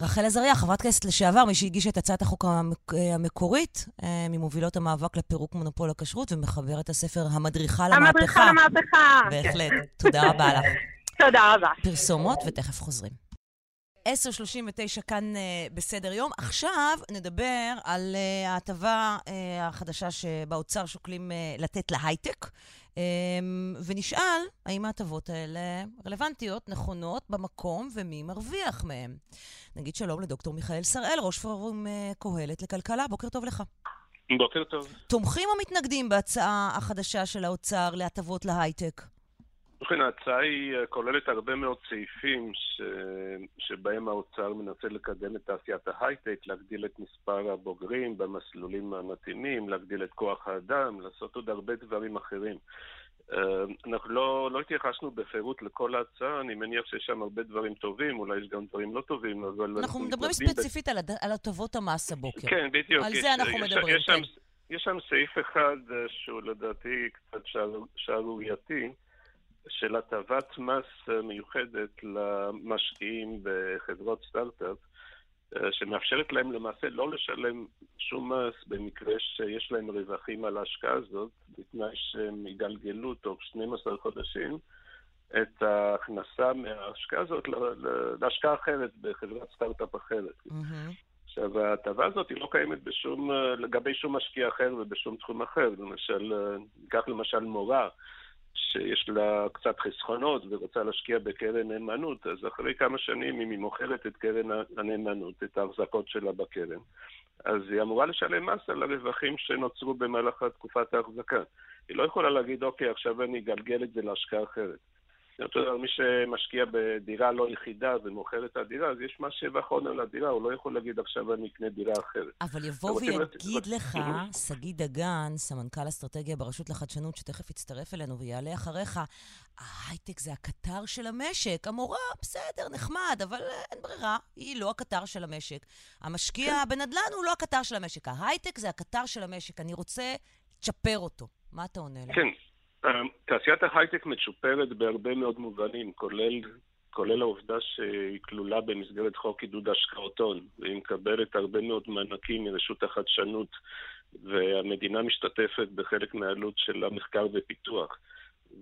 רחל עזריה, חברת כנסת לשעבר, מי שהגישה את הצעת החוק המק- המקורית, אה, ממובילות המאבק לפירוק מונופול הכשרות, ומחברת הספר המדריכה למהפכה. המדריכה למהפכה. בהחלט. תודה רבה לך. תודה רבה. פרסומות, ותכף חוזרים. 10.39 כאן אה, בסדר יום. עכשיו נדבר על אה, ההטבה אה, החדשה שבאוצר שוקלים אה, לתת להייטק, אה, ונשאל האם ההטבות האלה רלוונטיות, נכונות, במקום, ומי מרוויח מהן. נגיד שלום לדוקטור מיכאל שראל, ראש פורום אה, קהלת לכלכלה. בוקר טוב לך. בוקר טוב. תומכים או מתנגדים בהצעה החדשה של האוצר להטבות להייטק? ובכן, ההצעה היא אה, כוללת הרבה מאוד סעיפים ש... שבהם האוצר מנסה לקדם את תעשיית ההייטק, להגדיל את מספר הבוגרים במסלולים המתאימים, להגדיל את כוח האדם, לעשות עוד הרבה דברים אחרים. אה, אנחנו לא, לא התייחסנו בפירוט לכל ההצעה, אני מניח שיש שם הרבה דברים טובים, אולי יש גם דברים לא טובים, אבל... אנחנו מדברים מתמקדים ב- ספציפית על הד- על הטבות המס הבוקר. כן, בדיוק. על יש- זה אנחנו יש- מדברים, יש שם, כן. יש שם סעיף אחד אה, שהוא לדעתי קצת שער- שערורייתי, של הטבת מס מיוחדת למשקיעים בחברות סטארט-אפ, אה, שמאפשרת להם למעשה לא לשלם שום מס במקרה שיש להם רווחים על ההשקעה הזאת, בתנאי שהם יגלגלו תוך 12 חודשים את ההכנסה מההשקעה הזאת להשקעה אחרת בחברת סטארט-אפ אחרת. עכשיו, ההטבה הזאת היא לא קיימת בשום, אה, לגבי שום משקיע אחר ובשום תחום אחר. למשל, אה, ניקח למשל מורה, שיש לה קצת חסכונות ורוצה להשקיע בקרן נאמנות, אז אחרי כמה שנים, אם היא מוכרת את קרן הנאמנות, את ההחזקות שלה בקרן, אז היא אמורה לשלם מס על הרווחים שנוצרו במהלך תקופת ההחזקה. היא לא יכולה להגיד, אוקיי, עכשיו אני אגלגל את זה להשקעה אחרת. אותו דבר, מי שמשקיע בדירה לא יחידה ומוכר את הדירה, אז יש מס שבח הון על הדירה, הוא לא יכול להגיד עכשיו אני אקנה דירה אחרת. אבל יבוא ויגיד לך, שגיא דגן, סמנכ"ל אסטרטגיה ברשות לחדשנות, שתכף יצטרף אלינו ויעלה אחריך, ההייטק זה הקטר של המשק. המורה, בסדר, נחמד, אבל אה, אין ברירה, היא לא הקטר של המשק. המשקיע בנדל"ן הוא לא הקטר של המשק. ההייטק זה הקטר של המשק. אני רוצה לצ'פר אותו. מה אתה עונה לי? כן, תעשיית ההייטק מצ'ופרת בהרבה מאוד מובנים, כולל, כולל העובדה שהיא כלולה במסגרת חוק עידוד השקעות הון, והיא מקבלת הרבה מאוד מענקים מרשות החדשנות, והמדינה משתתפת בחלק מהעלות של המחקר ופיתוח,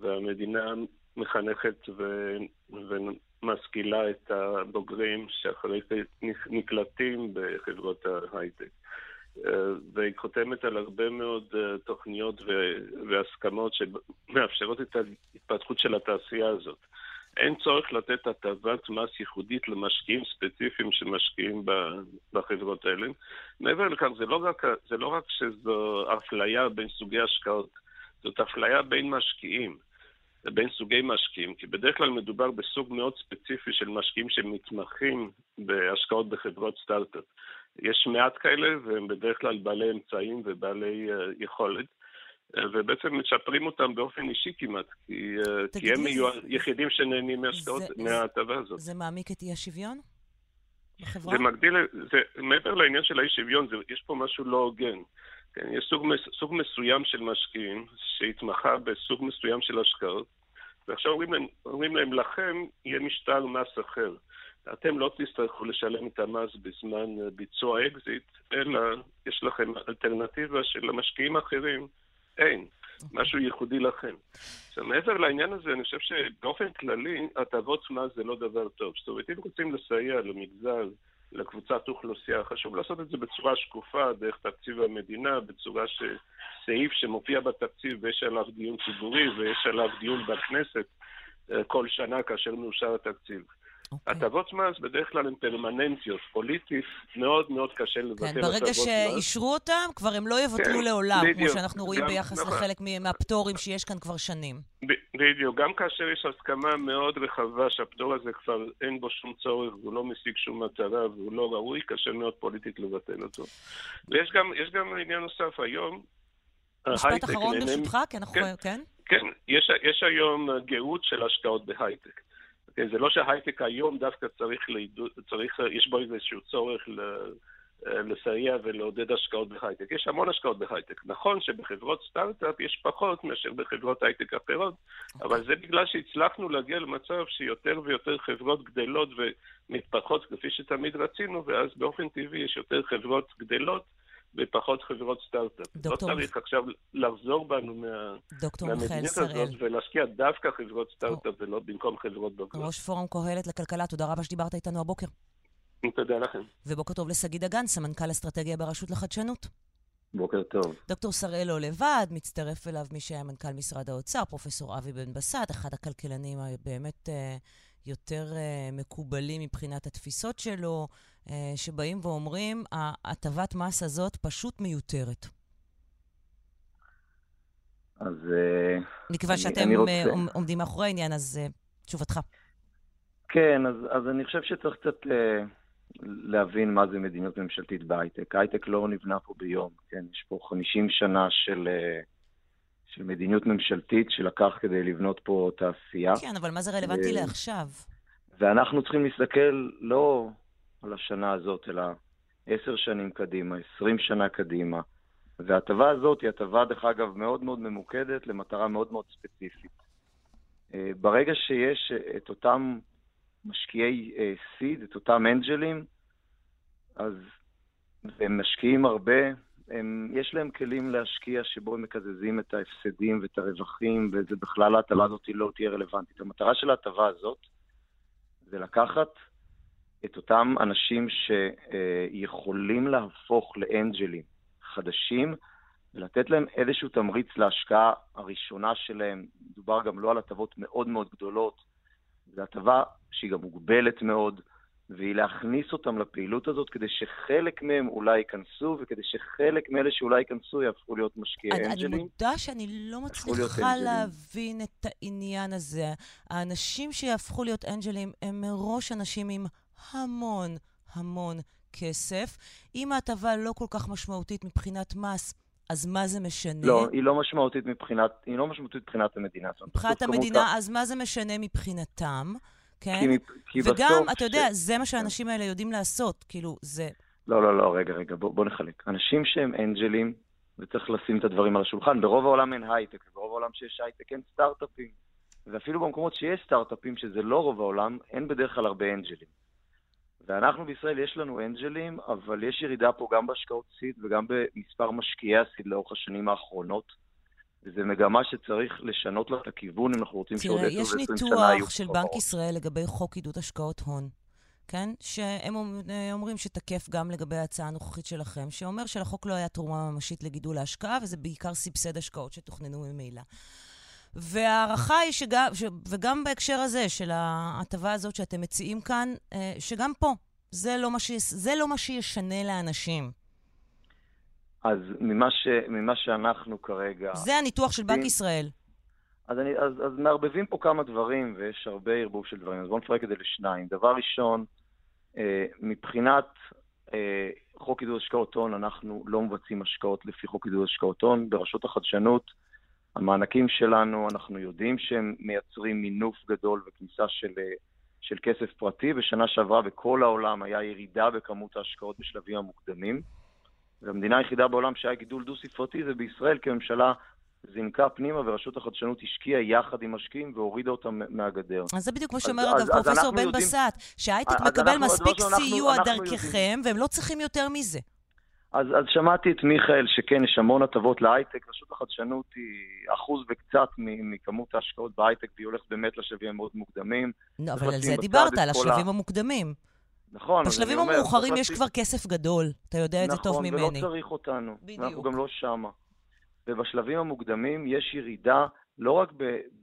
והמדינה מחנכת ו... ומשכילה את הבוגרים שאחרי זה נקלטים בחברות ההייטק. והיא חותמת על הרבה מאוד אה, תוכניות והסכמות שמאפשרות את ההתפתחות של התעשייה הזאת. אין צורך לתת הטבת מס ייחודית למשקיעים ספציפיים שמשקיעים בחברות האלה. מעבר לכך, זה לא רק, זה לא רק שזו אפליה בין סוגי השקעות, זאת אפליה בין משקיעים. בין סוגי משקיעים, כי בדרך כלל מדובר בסוג מאוד ספציפי של משקיעים שמתמחים בהשקעות בחברות סטארט-אפ. יש מעט כאלה, והם בדרך כלל בעלי אמצעים ובעלי uh, יכולת, uh, ובעצם מצ'פרים אותם באופן אישי כמעט, כי, uh, כי הם יהיו זה- היחידים שנהנים מההטבה הזאת. זה מעמיק את אי-השוויון בחברה? זה מגדיל, זה, מעבר לעניין של האי שוויון, זה, יש פה משהו לא הוגן. כן, יש סוג, סוג מסוים של משקיעים שהתמחה בסוג מסוים של השקעות, ועכשיו אומרים להם, אומרים להם, לכם יהיה משטר מס אחר. אתם לא תצטרכו לשלם את המס בזמן אה, ביצוע אקזיט, אלא יש לכם אלטרנטיבה שלמשקיעים אחרים אין. משהו ייחודי לכם. עכשיו, מעבר לעניין הזה, אני חושב שבאופן כללי, הטבות מס זה לא דבר טוב. זאת אומרת, אם רוצים לסייע למגזר, לקבוצת אוכלוסייה, חשוב לעשות את זה בצורה שקופה, דרך תקציב המדינה, בצורה שסעיף שמופיע בתקציב ויש עליו דיון ציבורי ויש עליו דיון בכנסת אה, כל שנה כאשר מאושר התקציב. אוקיי. הטבות מס בדרך כלל הן פרמננטיות, פוליטית, מאוד מאוד קשה לבטל כן, הטבות ברגע מס. שאישרו אותם, כבר הם לא יבטלו כן, לעולם, כמו בדיוק. שאנחנו רואים גם- ביחס נכון. לחלק מהפטורים שיש כאן כבר שנים. בדיוק, גם כאשר יש הסכמה מאוד רחבה שהפטור הזה כבר אין בו שום צורך והוא לא משיג שום מטרה והוא לא ראוי, קשה מאוד פוליטית לבטל אותו. ויש גם, גם עניין נוסף, היום משפט אחרון ברשותך, כי אנחנו... כן. כן? כן, יש, יש היום גאות של השקעות בהייטק. כן, זה לא שההייטק היום דווקא צריך, לעידוד, צריך יש בו איזשהו צורך ל, לסייע ולעודד השקעות בהייטק. יש המון השקעות בהייטק. נכון שבחברות סטארט-אפ יש פחות מאשר בחברות הייטק אחרות, אבל זה בגלל שהצלחנו להגיע למצב שיותר ויותר חברות גדלות ומתפתחות כפי שתמיד רצינו, ואז באופן טבעי יש יותר חברות גדלות ופחות חברות סטארט-אפ. לא צריך עכשיו לחזור בנו מה... מהמדיניות הזאת ולהשקיע דווקא חברות סטארט-אפ ולא במקום חברות בוגרות. ראש פורום קהלת לכלכלה, תודה רבה שדיברת איתנו הבוקר. תודה לכם. ובוקר טוב לשגיא דגן, סמנכ"ל אסטרטגיה ברשות לחדשנות. בוקר טוב. דוקטור שראל לא לבד, מצטרף אליו מי שהיה מנכ"ל משרד האוצר, פרופסור אבי בן בסט, אחד הכלכלנים הבאמת אה, יותר אה, מקובלים מבחינת התפיסות שלו, אה, שבאים ואומרים, ההטבת מס הזאת פשוט מיותרת. אז אה, מכיוון אני- שאתם אני רוצה- אה, עומ- עומדים מאחורי העניין, אז אה, תשובתך. כן, אז, אז אני חושב שצריך קצת אה, להבין מה זה מדיניות ממשלתית בהייטק. הייטק לא נבנה פה ביום, כן? יש פה 50 שנה של, אה, של מדיניות ממשלתית שלקח כדי לבנות פה תעשייה, כן, אבל מה זה רלוונטי אה, לעכשיו? ואנחנו צריכים להסתכל לא על השנה הזאת, אלא עשר שנים קדימה, עשרים שנה קדימה. וההטבה הזאת היא הטבה, דרך אגב, מאוד מאוד ממוקדת למטרה מאוד מאוד ספציפית. אה, ברגע שיש אה, את אותם משקיעי סיד, את אותם אנג'לים, אז הם משקיעים הרבה, הם, יש להם כלים להשקיע שבו הם מקזזים את ההפסדים ואת הרווחים, וזה בכלל ההטבה הזאת לא תהיה רלוונטית. המטרה של ההטבה הזאת זה לקחת את אותם אנשים שיכולים להפוך לאנג'לים חדשים, ולתת להם איזשהו תמריץ להשקעה הראשונה שלהם. מדובר גם לא על הטבות מאוד מאוד גדולות, זו הטבה שהיא גם מוגבלת מאוד, והיא להכניס אותם לפעילות הזאת כדי שחלק מהם אולי ייכנסו, וכדי שחלק מאלה שאולי ייכנסו יהפכו להיות משקיעי אני, אני אנג'לים. מודה שאני לא מצליחה אנג'לים. להבין את העניין הזה. האנשים שיהפכו להיות אנג'לים הם מראש אנשים עם המון המון כסף. אם ההטבה לא כל כך משמעותית מבחינת מס, אז מה זה משנה? לא, היא לא משמעותית מבחינת, היא לא משמעותית מבחינת המדינה. מבחינת כמות המדינה, אז מה זה משנה מבחינתם? כן? כי, כי וגם, בסוף אתה יודע, זה מה שהאנשים האלה יודעים לעשות. כאילו, זה... לא, לא, לא, רגע, רגע, בוא, בוא נחלק. אנשים שהם אנג'לים, וצריך לשים את הדברים על השולחן, ברוב העולם אין הייטק, וברוב העולם שיש הייטק אין סטארט-אפים. ואפילו במקומות שיש סטארט-אפים, שזה לא רוב העולם, אין בדרך כלל הרבה אנג'לים. ואנחנו בישראל יש לנו אנג'לים, אבל יש ירידה פה גם בהשקעות סיד וגם במספר משקיעי הסיד לאורך השנים האחרונות. וזו מגמה שצריך לשנות לה את הכיוון אם אנחנו רוצים שעוד תראה, 10 יש ו-20 שנה יהיו ניתוח של חברות. בנק ישראל לגבי חוק עידוד השקעות הון, כן? שהם אה, אומרים שתקף גם לגבי ההצעה הנוכחית שלכם, שאומר שלחוק לא היה תרומה ממשית לגידול ההשקעה, וזה בעיקר סבסד השקעות שתוכננו ממילא. וההערכה היא שגם, ש, וגם בהקשר הזה של ההטבה הזאת שאתם מציעים כאן, אה, שגם פה, זה לא מה, שיש, זה לא מה שישנה לאנשים. אז ממה, ש, ממה שאנחנו כרגע... זה הניתוח של בנק ישראל. אז, אני, אז, אז מערבבים פה כמה דברים, ויש הרבה ערבוב של דברים, אז בואו נפרק את זה לשניים. דבר ראשון, אה, מבחינת אה, חוק עידוד השקעות הון, אנחנו לא מבצעים השקעות לפי חוק עידוד השקעות הון. ברשות החדשנות, המענקים שלנו, אנחנו יודעים שהם מייצרים מינוף גדול וכניסה של, אה, של כסף פרטי. בשנה שעברה בכל העולם היה ירידה בכמות ההשקעות בשלבים המוקדמים. והמדינה היחידה בעולם שהיה גידול דו-ספרתי זה בישראל, כי הממשלה זינקה פנימה ורשות החדשנות השקיעה יחד עם משקיעים והורידה אותם מהגדר. אז זה בדיוק מה שאומר אגב פרופסור בן בסט, שההייטק מקבל מספיק סיוע דרככם, והם לא צריכים יותר מזה. אז, אז שמעתי את מיכאל שכן, יש המון הטבות להייטק. רשות החדשנות היא אחוז וקצת מכמות ההשקעות בהייטק, והיא הולכת באמת לשלבים מאוד מוקדמים. לא, אבל על זה דיברת, על השלבים המוקדמים. נכון. בשלבים המאוחרים יש כבר כסף גדדול, אתה יודע את זה טוב ממני. נכון, ולא צריך אותנו. בדיוק. אנחנו גם לא שמה. ובשלבים המוקדמים יש ירידה, לא רק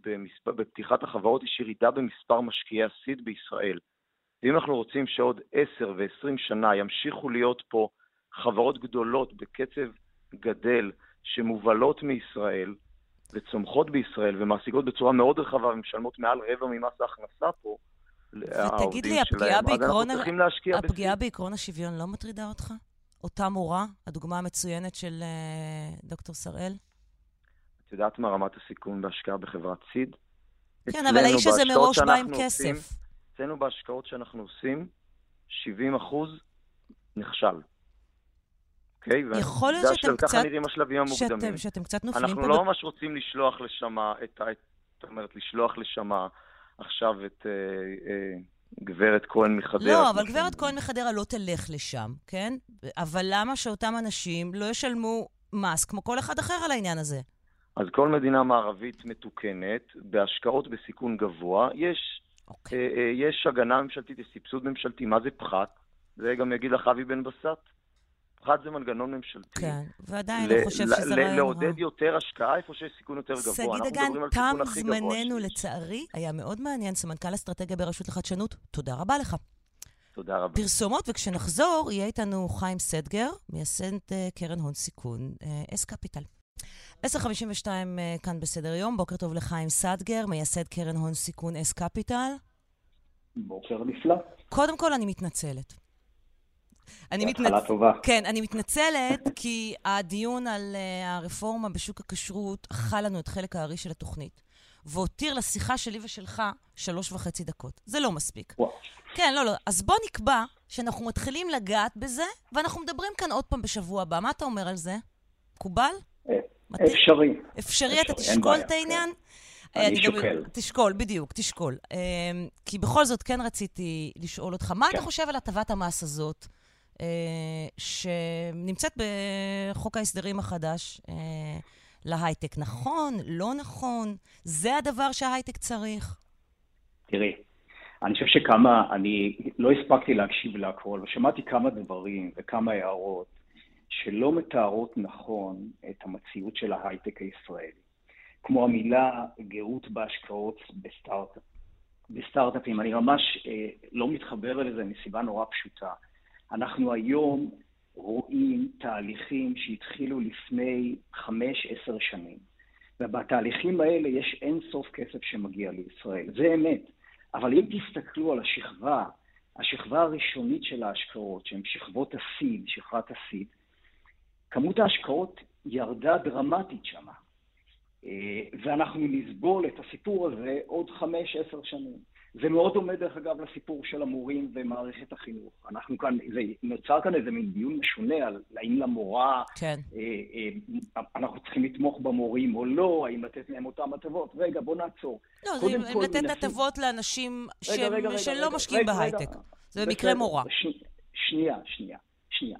במספר, בפתיחת החברות, יש ירידה במספר משקיעי הסיד בישראל. ואם אנחנו רוצים שעוד 10 ו-20 שנה ימשיכו להיות פה חברות גדולות בקצב גדל, שמובלות מישראל וצומחות בישראל ומעסיקות בצורה מאוד רחבה ומשלמות מעל רבע ממס ההכנסה פה, ותגיד לי, הפגיעה בעקרון, הפגיעה בעקרון השוויון לא מטרידה אותך? אותה מורה, הדוגמה המצוינת של uh, דוקטור שראל? את יודעת מה רמת הסיכון בהשקעה בחברת סיד? כן, אבל האיש הזה מראש בא עם כסף. אצלנו בהשקעות שאנחנו עושים, 70 אחוז נכשל. אוקיי? יכול להיות שאתם קצת... ככה נראים השלבים המוקדמים. שאתם, שאתם קצת נופלים אנחנו פה... אנחנו לא ממש רוצים לשלוח לשם את ה... זאת אומרת, לשלוח לשם עכשיו את... אה, אה, גברת כהן מחדרה. לא, אבל גברת כהן מחדרה לא תלך לשם, כן? אבל למה שאותם אנשים לא ישלמו מס כמו כל אחד אחר על העניין הזה? אז כל מדינה מערבית מתוקנת, בהשקעות בסיכון גבוה, יש, okay. אוקיי. אה, אה, יש הגנה ממשלתית, יש סבסוד ממשלתי. מה זה פחת? זה גם יגיד לך אבי בן בסט. פחת זה מנגנון ממשלתי. כן, ועדיין אני חושב שזה רעיון רע. לעודד יותר השקעה איפה שיש סיכון יותר גבוה. שגיא דגן, תם זמננו לצערי. היה מאוד מעניין, סמנכ"ל אסטרטגיה ברשות לחדשנות. תודה רבה לך. תודה רבה. פרסומות, וכשנחזור, יהיה איתנו חיים סדגר, מייסד אה, קרן הון סיכון, אס קפיטל. 10.52 כאן בסדר יום, בוקר טוב לחיים סדגר, מייסד קרן הון סיכון אס קפיטל. בוקר נפלא. קודם כל, אני מתנצלת. אני מתנצ... טובה. כן, אני מתנצלת, כי הדיון על uh, הרפורמה בשוק הכשרות אכל לנו את חלק הארי של התוכנית, והותיר לשיחה שלי ושלך שלוש וחצי דקות. זה לא מספיק. וואו. כן, לא, לא. אז בוא נקבע שאנחנו מתחילים לגעת בזה, ואנחנו מדברים כאן עוד פעם בשבוע הבא. מה אתה אומר על זה? מקובל? אה, אפשרי. אפשרי, אתה תשקול את העניין? כן. אני שוקל. תשקול, בדיוק, תשקול. כי בכל זאת כן רציתי לשאול אותך, מה אתה כן. חושב על הטבת המס הזאת? אה, שנמצאת בחוק ההסדרים החדש אה, להייטק. נכון? לא נכון? זה הדבר שההייטק צריך? תראי, אני חושב שכמה, אני לא הספקתי להקשיב להכל, ושמעתי כמה דברים וכמה הערות שלא מתארות נכון את המציאות של ההייטק הישראלי. כמו המילה גאות בהשקעות בסטארט-אפ. בסטארט-אפים. אני ממש אה, לא מתחבר לזה מסיבה נורא פשוטה. אנחנו היום רואים תהליכים שהתחילו לפני חמש, עשר שנים. ובתהליכים האלה יש אין סוף כסף שמגיע לישראל. זה אמת. אבל אם תסתכלו על השכבה, השכבה הראשונית של ההשקעות, שהן שכבות הסיד, שכבת הסיד, כמות ההשקעות ירדה דרמטית שמה. אה, ואנחנו נסבול את הסיפור הזה עוד חמש, עשר שנים. זה מאוד דומה, דרך אגב, לסיפור של המורים ומערכת החינוך. אנחנו כאן, זה נוצר כאן איזה מין דיון משונה על האם למורה, כן. אה, אה, אנחנו צריכים לתמוך במורים או לא, האם לתת להם אותם הטבות. רגע, בוא נעצור. לא, זה אם לתת הטבות לאנשים רגע, שהם, רגע, רגע, שלא רגע, משקיעים רגע, בהייטק. רגע, זה במקרה מורה. ש, שנייה, שנייה, שנייה.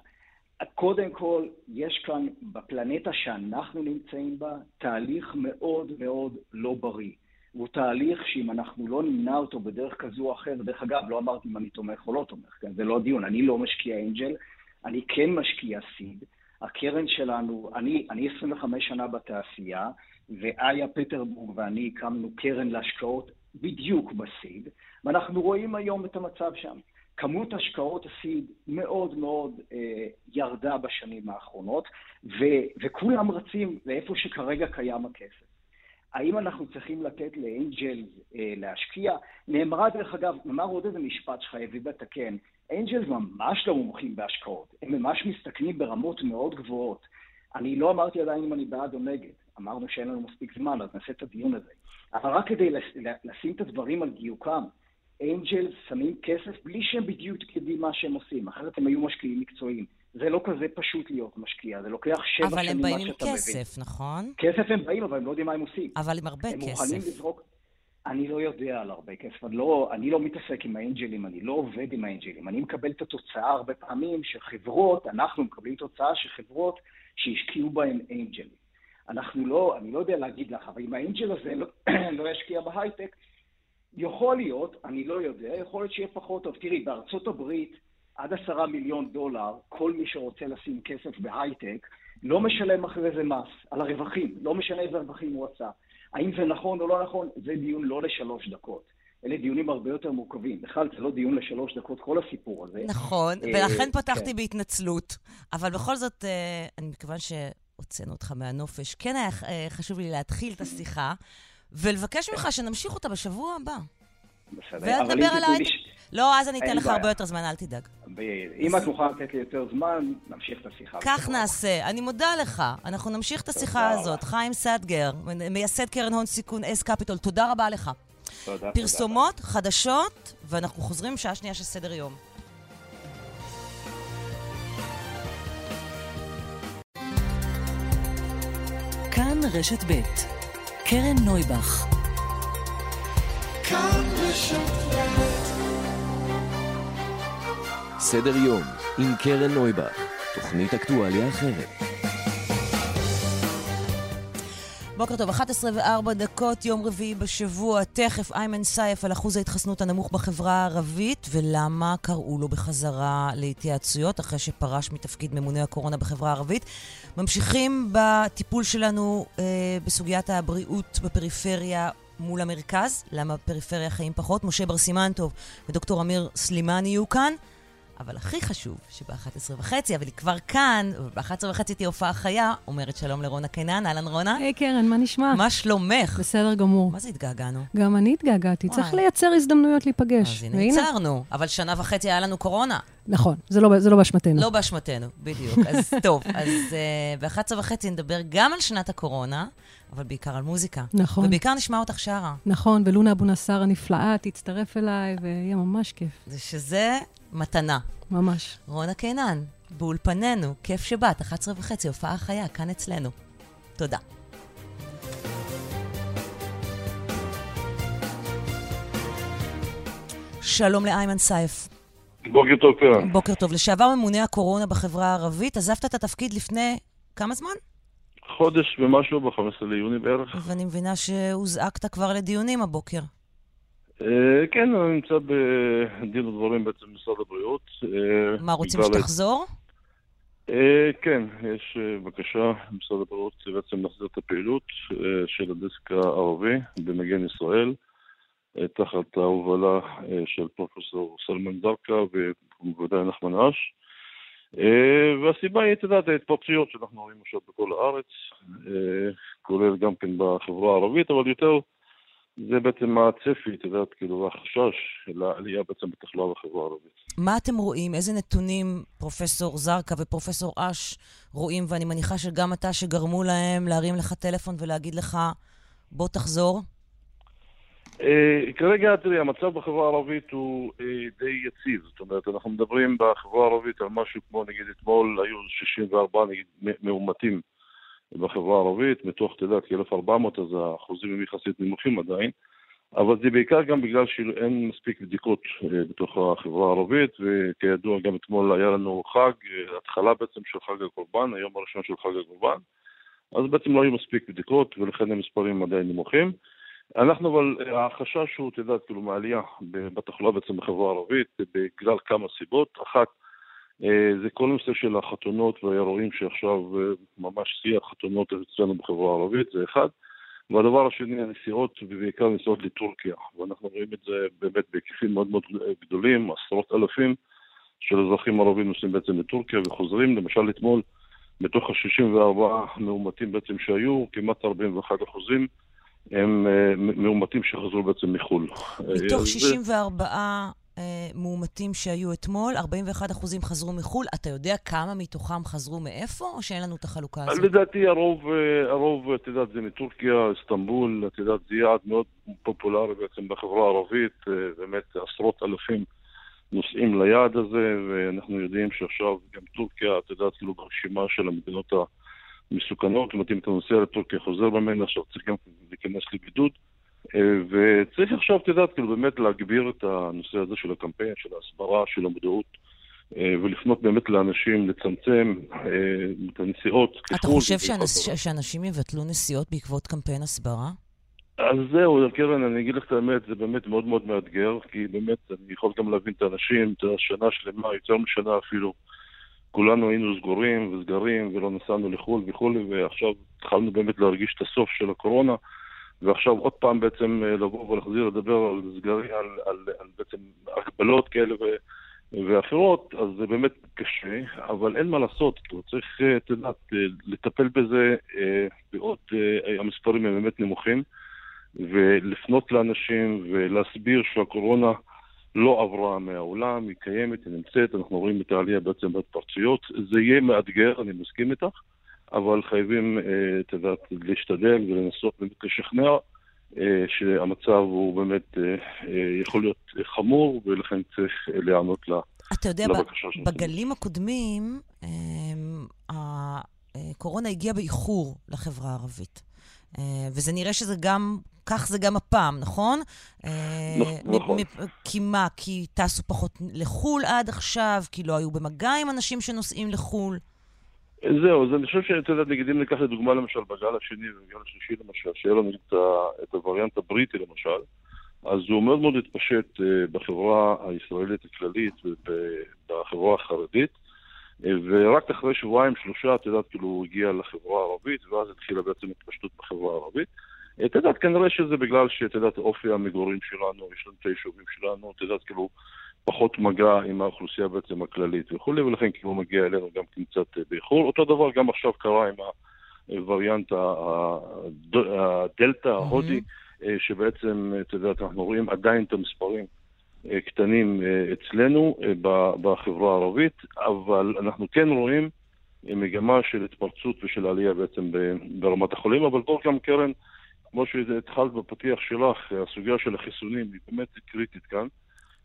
קודם כל, יש כאן, בפלנטה שאנחנו נמצאים בה, תהליך מאוד מאוד לא בריא. הוא תהליך שאם אנחנו לא נמנע אותו בדרך כזו או אחרת, דרך אגב, לא אמרתי אם אני תומך או לא תומך, כן? זה לא הדיון, אני לא משקיע אנג'ל, אני כן משקיע סיד. הקרן שלנו, אני, אני 25 שנה בתעשייה, ואיה פטרבורג ואני הקמנו קרן להשקעות בדיוק בסיד, ואנחנו רואים היום את המצב שם. כמות השקעות הסיד מאוד מאוד אה, ירדה בשנים האחרונות, ו, וכולם רצים לאיפה שכרגע קיים הכסף. האם אנחנו צריכים לתת לאנג'ל אה, להשקיע? נאמרה, דרך אגב, נאמר עוד איזה משפט שחייבים לתקן, אנג'ל ממש לא מומחים בהשקעות, הם ממש מסתכנים ברמות מאוד גבוהות. אני לא אמרתי עדיין אם אני בעד או נגד, אמרנו שאין לנו מספיק זמן, אז נעשה את הדיון הזה. אבל רק כדי לשים את הדברים על דיוקם, אנג'ל שמים כסף בלי שהם בדיוק יודעים מה שהם עושים, אחרת הם היו משקיעים מקצועיים. זה לא כזה פשוט להיות משקיע, זה לוקח שבע שנים עד שאתה מבין. אבל הם באים עם כסף, נכון? כסף הם באים, אבל הם לא יודעים מה הם עושים. אבל עם הרבה הם כסף. מוכנים לזרוק... אני לא יודע על הרבה כסף, אני לא, אני לא מתעסק עם האנג'לים, אני לא עובד עם האנג'לים. אני מקבל את התוצאה הרבה פעמים שחברות, אנחנו מקבלים תוצאה שחברות שהשקיעו בהם אנג'לים. אנחנו לא, אני לא יודע להגיד לך, אבל אם האנג'ל הזה לא, לא ישקיע בהייטק, יכול להיות, אני לא יודע, יכול להיות שיהיה פחות טוב. תראי, בארצות הברית, עד עשרה מיליון דולר, כל מי שרוצה לשים כסף בהייטק, לא משלם אחרי זה מס, על הרווחים, לא משנה איזה רווחים הוא עשה. האם זה נכון או לא נכון, זה דיון לא לשלוש דקות. אלה דיונים הרבה יותר מורכבים. בכלל, זה לא דיון לשלוש דקות, כל הסיפור הזה. נכון, אה, ולכן פתחתי כן. בהתנצלות. אבל בכל זאת, אה, אני מכיוון שהוצאנו אותך מהנופש, כן היה אה, חשוב לי להתחיל את השיחה, ולבקש ממך שנמשיך אותה בשבוע הבא. בסדר. אבל אם על תיתני לי לא, אז אני אתן לך. הרבה יותר זמן, אל תדאג. ב- אם את מוכנה לתת לי יותר זמן, נמשיך את השיחה. כך. נעשה. אני מודה לך. אנחנו נמשיך את השיחה הזאת. חיים סדגר, מייסד קרן הון סיכון אס קפיטול, תודה רבה לך. תודה. פרסומות, חדשות, ואנחנו חוזרים שעה שנייה של סדר יום. כאן רשת ב' קרן נויבך סדר יום עם קרן נויבך, תוכנית אקטואליה אחרת. בוקר טוב, 11 ו-4 דקות, יום רביעי בשבוע. תכף איימן סייף על אחוז ההתחסנות הנמוך בחברה הערבית, ולמה קראו לו בחזרה להתייעצויות אחרי שפרש מתפקיד ממונה הקורונה בחברה הערבית. ממשיכים בטיפול שלנו אה, בסוגיית הבריאות בפריפריה מול המרכז, למה בפריפריה חיים פחות. משה בר סימן טוב ודוקטור אמיר סלימאן יהיו כאן. אבל הכי חשוב, שב-11 וחצי, אבל היא כבר כאן, וב-11 וחצי תהיה הופעה חיה, אומרת שלום לרונה קינן. אהלן רונה. היי קרן, מה נשמע? מה שלומך? בסדר גמור. מה זה התגעגענו? גם אני התגעגעתי, צריך. לייצר הזדמנויות להיפגש. אז הנה והנה- יצרנו, אבל שנה וחצי היה לנו קורונה. נכון, זה לא- זה לא באשמתנו. לא באשמתנו, בדיוק. אז טוב, אז uh, ב-11 וחצי נדבר גם על שנת הקורונה, אבל בעיקר על מוזיקה. נכון. ובעיקר נשמע אותך שרה. נכון, ולונה אבו נסאר הנפלאה תצטרף אליי, ויהיה ממש כיף, זה שזה מתנה. ממש. רונה קינן, באולפנינו, כיף שבאת, 11 וחצי, הופעה חיה, כאן אצלנו. תודה. שלום לאיימן סייף. בוקר טוב, קרן. בוקר טוב. לשעבר ממונה הקורונה בחברה הערבית, עזבת את התפקיד לפני כמה זמן? חודש ומשהו, ב-15 ליוני בערך. ואני מבינה שהוזעקת כבר לדיונים הבוקר. אה, כן, אני נמצא בדין ודברים בעצם עם משרד הבריאות. אה, מה, רוצים שתחזור? אה, כן, יש בקשה ממשרד הבריאות בעצם להחזיר את הפעילות של הדסק הערבי במגן ישראל, תחת ההובלה של פרופסור סלמן זרקא ובוודאי נחמן אש. אה, והסיבה היא, את יודעת, ההתפרצויות שאנחנו רואים עכשיו בכל הארץ, אה, כולל גם כן בחברה הערבית, אבל יותר זה בעצם הצפי, את יודעת, כאילו, החשש של העלייה בעצם בתחלואה בחברה הערבית. מה אתם רואים? איזה נתונים פרופסור זרקא ופרופסור אש רואים? ואני מניחה שגם אתה, שגרמו להם להרים לך טלפון ולהגיד לך, בוא תחזור. Uh, כרגע, תראי, המצב בחברה הערבית הוא uh, די יציב. זאת אומרת, אנחנו מדברים בחברה הערבית על משהו כמו, נגיד, אתמול היו 64 נגיד, מאומתים בחברה הערבית, מתוך, אתה יודע, כ-1,400, אז האחוזים הם יחסית נמוכים עדיין. אבל זה בעיקר גם בגלל שאין מספיק בדיקות uh, בתוך החברה הערבית, וכידוע, גם אתמול היה לנו חג, התחלה בעצם של חג הקורבן, היום הראשון של חג הקורבן. אז בעצם לא היו מספיק בדיקות, ולכן המספרים עדיין נמוכים. אנחנו אבל, אה, החשש הוא, את יודעת, כאילו, מעלייה בתחלואה בעצם בחברה הערבית, בגלל כמה סיבות. אחת, אה, זה כל הנושא של החתונות והאירועים שעכשיו אה, ממש שיא החתונות אצלנו בחברה הערבית, זה אחד. והדבר השני, הנסיעות, ובעיקר נסיעות לטורקיה. ואנחנו רואים את זה באמת בהיקפים מאוד מאוד גדולים, עשרות אלפים של אזרחים ערבים נוסעים בעצם לטורקיה וחוזרים. למשל, אתמול, מתוך ה-64 מאומתים בעצם שהיו, כמעט 41 אחוזים הם אה, מאומתים שחזרו בעצם מחו"ל. מתוך אה, 64 אה, מאומתים שהיו אתמול, 41 אחוזים חזרו מחו"ל. אתה יודע כמה מתוכם חזרו מאיפה, או שאין לנו את החלוקה הזאת? לדעתי הרוב, הרוב, את יודעת, זה מטורקיה, איסטנבול, את יודעת, זה יעד מאוד פופולרי בעצם בחברה הערבית, באמת עשרות אלפים נוסעים ליעד הזה, ואנחנו יודעים שעכשיו גם טורקיה, את יודעת, כאילו ברשימה של המדינות המסוכנות, זאת אומרת, אם אתה נוסע לטורקיה, חוזר ממנה, עכשיו צריך גם להיכנס לבידוד. אה, וצריך עכשיו, את יודעת, כאילו באמת להגביר את הנושא הזה של הקמפיין, של ההסברה, של המודעות, אה, ולפנות באמת לאנשים, לצמצם אה, את הנסיעות. אתה חושב שאנש, שאנשים יבטלו נסיעות בעקבות קמפיין הסברה? אז זהו, קרן, אני אגיד לך את האמת, זה באמת מאוד מאוד מאתגר, כי באמת, אני יכול גם להבין את האנשים, את השנה שלמה, יותר משנה אפילו. כולנו היינו סגורים וסגרים ולא נסענו לחו"ל וכולי, ועכשיו התחלנו באמת להרגיש את הסוף של הקורונה. ועכשיו עוד פעם בעצם אה, לבוא ולהחזיר לדבר על סגרים, על, על, על בעצם הגבלות כאלה ו, ואחרות, אז זה באמת קשה, אבל אין מה לעשות, צריך, אה, את יודעת, אה, לטפל בזה בעוד, המספרים הם באמת נמוכים, ולפנות לאנשים ולהסביר שהקורונה לא עברה מהעולם, היא קיימת, היא נמצאת, אנחנו רואים את העלייה בעצם בהתפרצויות, זה יהיה מאתגר, אני מסכים איתך. אבל חייבים, אה, את יודעת, להשתדל ולנסות באמת לשכנע אה, שהמצב הוא באמת אה, יכול להיות חמור, ולכן צריך להיענות לבקשה שלנו. אתה יודע, בגלים הקודמים, הקורונה הגיעה באיחור לחברה הערבית. וזה נראה שזה גם, כך זה גם הפעם, נכון? נכון. כי מה, כי טסו פחות לחו"ל עד עכשיו? כי לא היו במגע עם אנשים שנוסעים לחו"ל? זהו, אז אני חושב שאתה יודע, נגיד אם ניקח לדוגמה למשל בגל השני ובגל השלישי למשל, שיהיה לנו את, את הווריאנט הבריטי למשל, אז הוא מאוד מאוד התפשט אה, בחברה הישראלית הכללית ובחברה החרדית, אה, ורק אחרי שבועיים, שלושה, את יודעת, כאילו הוא הגיע לחברה הערבית, ואז התחילה בעצם התפשטות בחברה הערבית. את יודעת, כנראה שזה בגלל שאת יודעת, אופי המגורים שלנו, יש לנו את היישובים שלנו, את יודעת, כאילו, פחות מגע עם האוכלוסייה בעצם הכללית וכולי, ולכן כאילו מגיע אלינו גם כן קצת באיחור. אותו דבר גם עכשיו קרה עם הווריאנט הדלתא ההודי, אה, שבעצם, את יודעת, אנחנו רואים עדיין את המספרים אה, קטנים אה, אצלנו בחברה הערבית, אבל אנחנו כן רואים מגמה של התפרצות ושל עלייה בעצם ברמת החולים, אבל פה גם קרן, כמו שהתחלת בפתיח שלך, הסוגיה של החיסונים היא באמת קריטית כאן.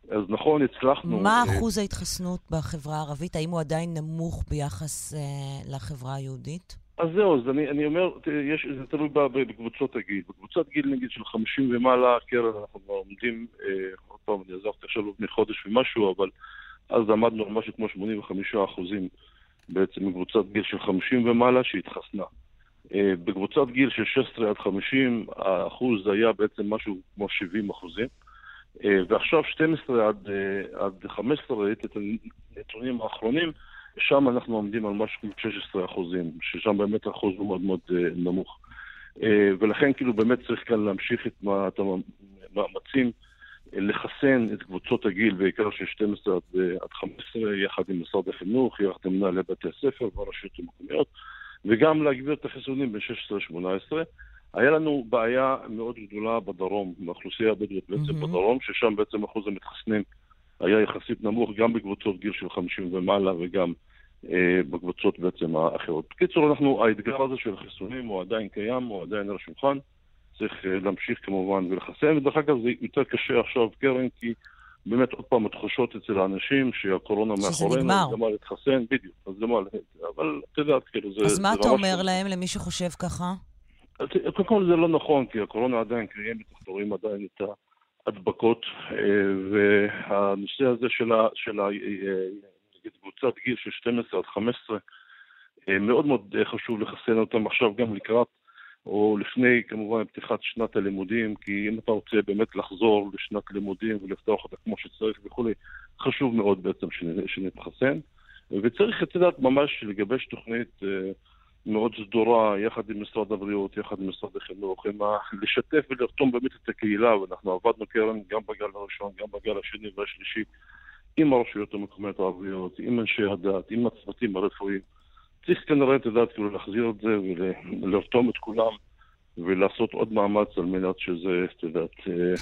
אז נכון, הצלחנו... מה אה, אחוז ההתחסנות בחברה הערבית? האם הוא עדיין נמוך ביחס אה, לחברה היהודית? אז זהו, אז אני, אני אומר, יש, זה תלוי בקבוצות הגיל. בקבוצת גיל נגיד של 50 ומעלה, קרן, אנחנו כבר עומדים, אה, פעם, אני עזבתי עכשיו לפני חודש ומשהו, אבל אז עמדנו על משהו כמו 85 אחוזים בעצם בקבוצת גיל של 50 ומעלה שהתחסנה. אה, בקבוצת גיל של 16 עד 50, האחוז היה בעצם משהו כמו 70 אחוזים. אה, ועכשיו 12 עד, אה, עד 15, ראיתי את הנתונים האחרונים, שם אנחנו עומדים על משהו כמו 16 אחוזים, ששם באמת האחוז הוא מאוד מאוד נמוך. ולכן כאילו באמת צריך כאן להמשיך את המאמצים לחסן את קבוצות הגיל, בעיקר של 12 עד, עד 15, יחד עם משרד החינוך, יחד עם מנהלי בתי הספר והרשויות המקומיות, וגם להגביר את החיסונים ב-16-18. היה לנו בעיה מאוד גדולה בדרום, באוכלוסייה הבדואית בעצם mm-hmm. בדרום, ששם בעצם אחוז המתחסנים היה יחסית נמוך גם בקבוצות גיל של 50 ומעלה וגם אה, בקבוצות בעצם האחרות. בקיצור, אנחנו, האתגר הזה של החיסונים הוא עדיין קיים, הוא עדיין על השולחן. צריך אה, להמשיך כמובן ולחסן, ודרך אגב זה יותר קשה עכשיו, קרן, כי באמת עוד פעם התחושות אצל האנשים שהקורונה מאחורינו, שזה נגמר. להתחסן, בדיוק, אז זה מה, אבל את יודעת, כאילו זה... אז מה אתה אומר להם, למי שחושב ככה? קודם כל זה לא נכון, כי הקורונה עדיין קיימת, אנחנו רואים עדיין את ההדבקות, אה, והנושא הזה של, ה, של ה, אה, נגיד קבוצת גיל של 12 עד 15, אה, מאוד מאוד חשוב לחסן אותם עכשיו גם לקראת, או לפני כמובן פתיחת שנת הלימודים, כי אם אתה רוצה באמת לחזור לשנת לימודים ולפתוח אותה כמו שצריך וכולי, חשוב מאוד בעצם שנתחסן. וצריך, את יודעת, ממש לגבש תוכנית מאוד סדורה, יחד עם משרד הבריאות, יחד עם משרד החינוך, עם ה... לשתף ולרתום באמת את הקהילה, ואנחנו עבדנו קרן גם בגל הראשון, גם בגל השני והשלישי, עם הרשויות המקומיות הערביות, עם אנשי הדת, עם הצוותים הרפואיים. צריך כנראה, את יודעת, כאילו להחזיר את זה ולרתום את כולם. ולעשות עוד מאמץ על מנת שזה, את יודעת,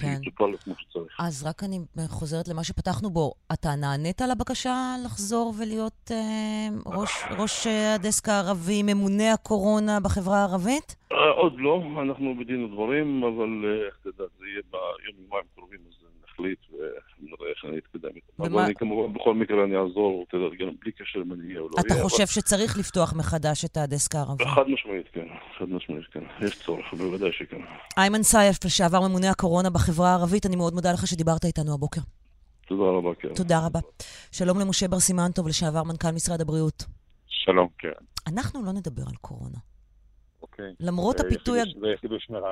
כן. יטופל כמו שצריך. אז רק אני חוזרת למה שפתחנו בו. אתה נענית לבקשה לחזור ולהיות אה, ראש, ראש הדסק הערבי, ממונה הקורונה בחברה הערבית? אה, עוד לא, אנחנו בדין ודברים, אבל אה, את יודעת, זה יהיה ביום יומיים קרובים, אז נחליט ודאי איך אני אתקדם איתם. ומה- אבל אני כמובן, בכל מקרה אני אעזור, אתה גם בלי קשר אם אני אהיה או לא אתה אהיה. חושב שצריך לפתוח מחדש את הדסק הערבי? חד משמעית, כן. חד משמעית, כן. יש צורך, בוודאי שכן. איימן סייף, לשעבר ממונה הקורונה בחברה הערבית, אני מאוד מודה לך שדיברת איתנו הבוקר. תודה רבה, כן. תודה רבה. שלום למשה בר סימן טוב, לשעבר מנכ"ל משרד הבריאות. שלום, כן. אנחנו לא נדבר על קורונה. אוקיי. למרות זה הפיתוי.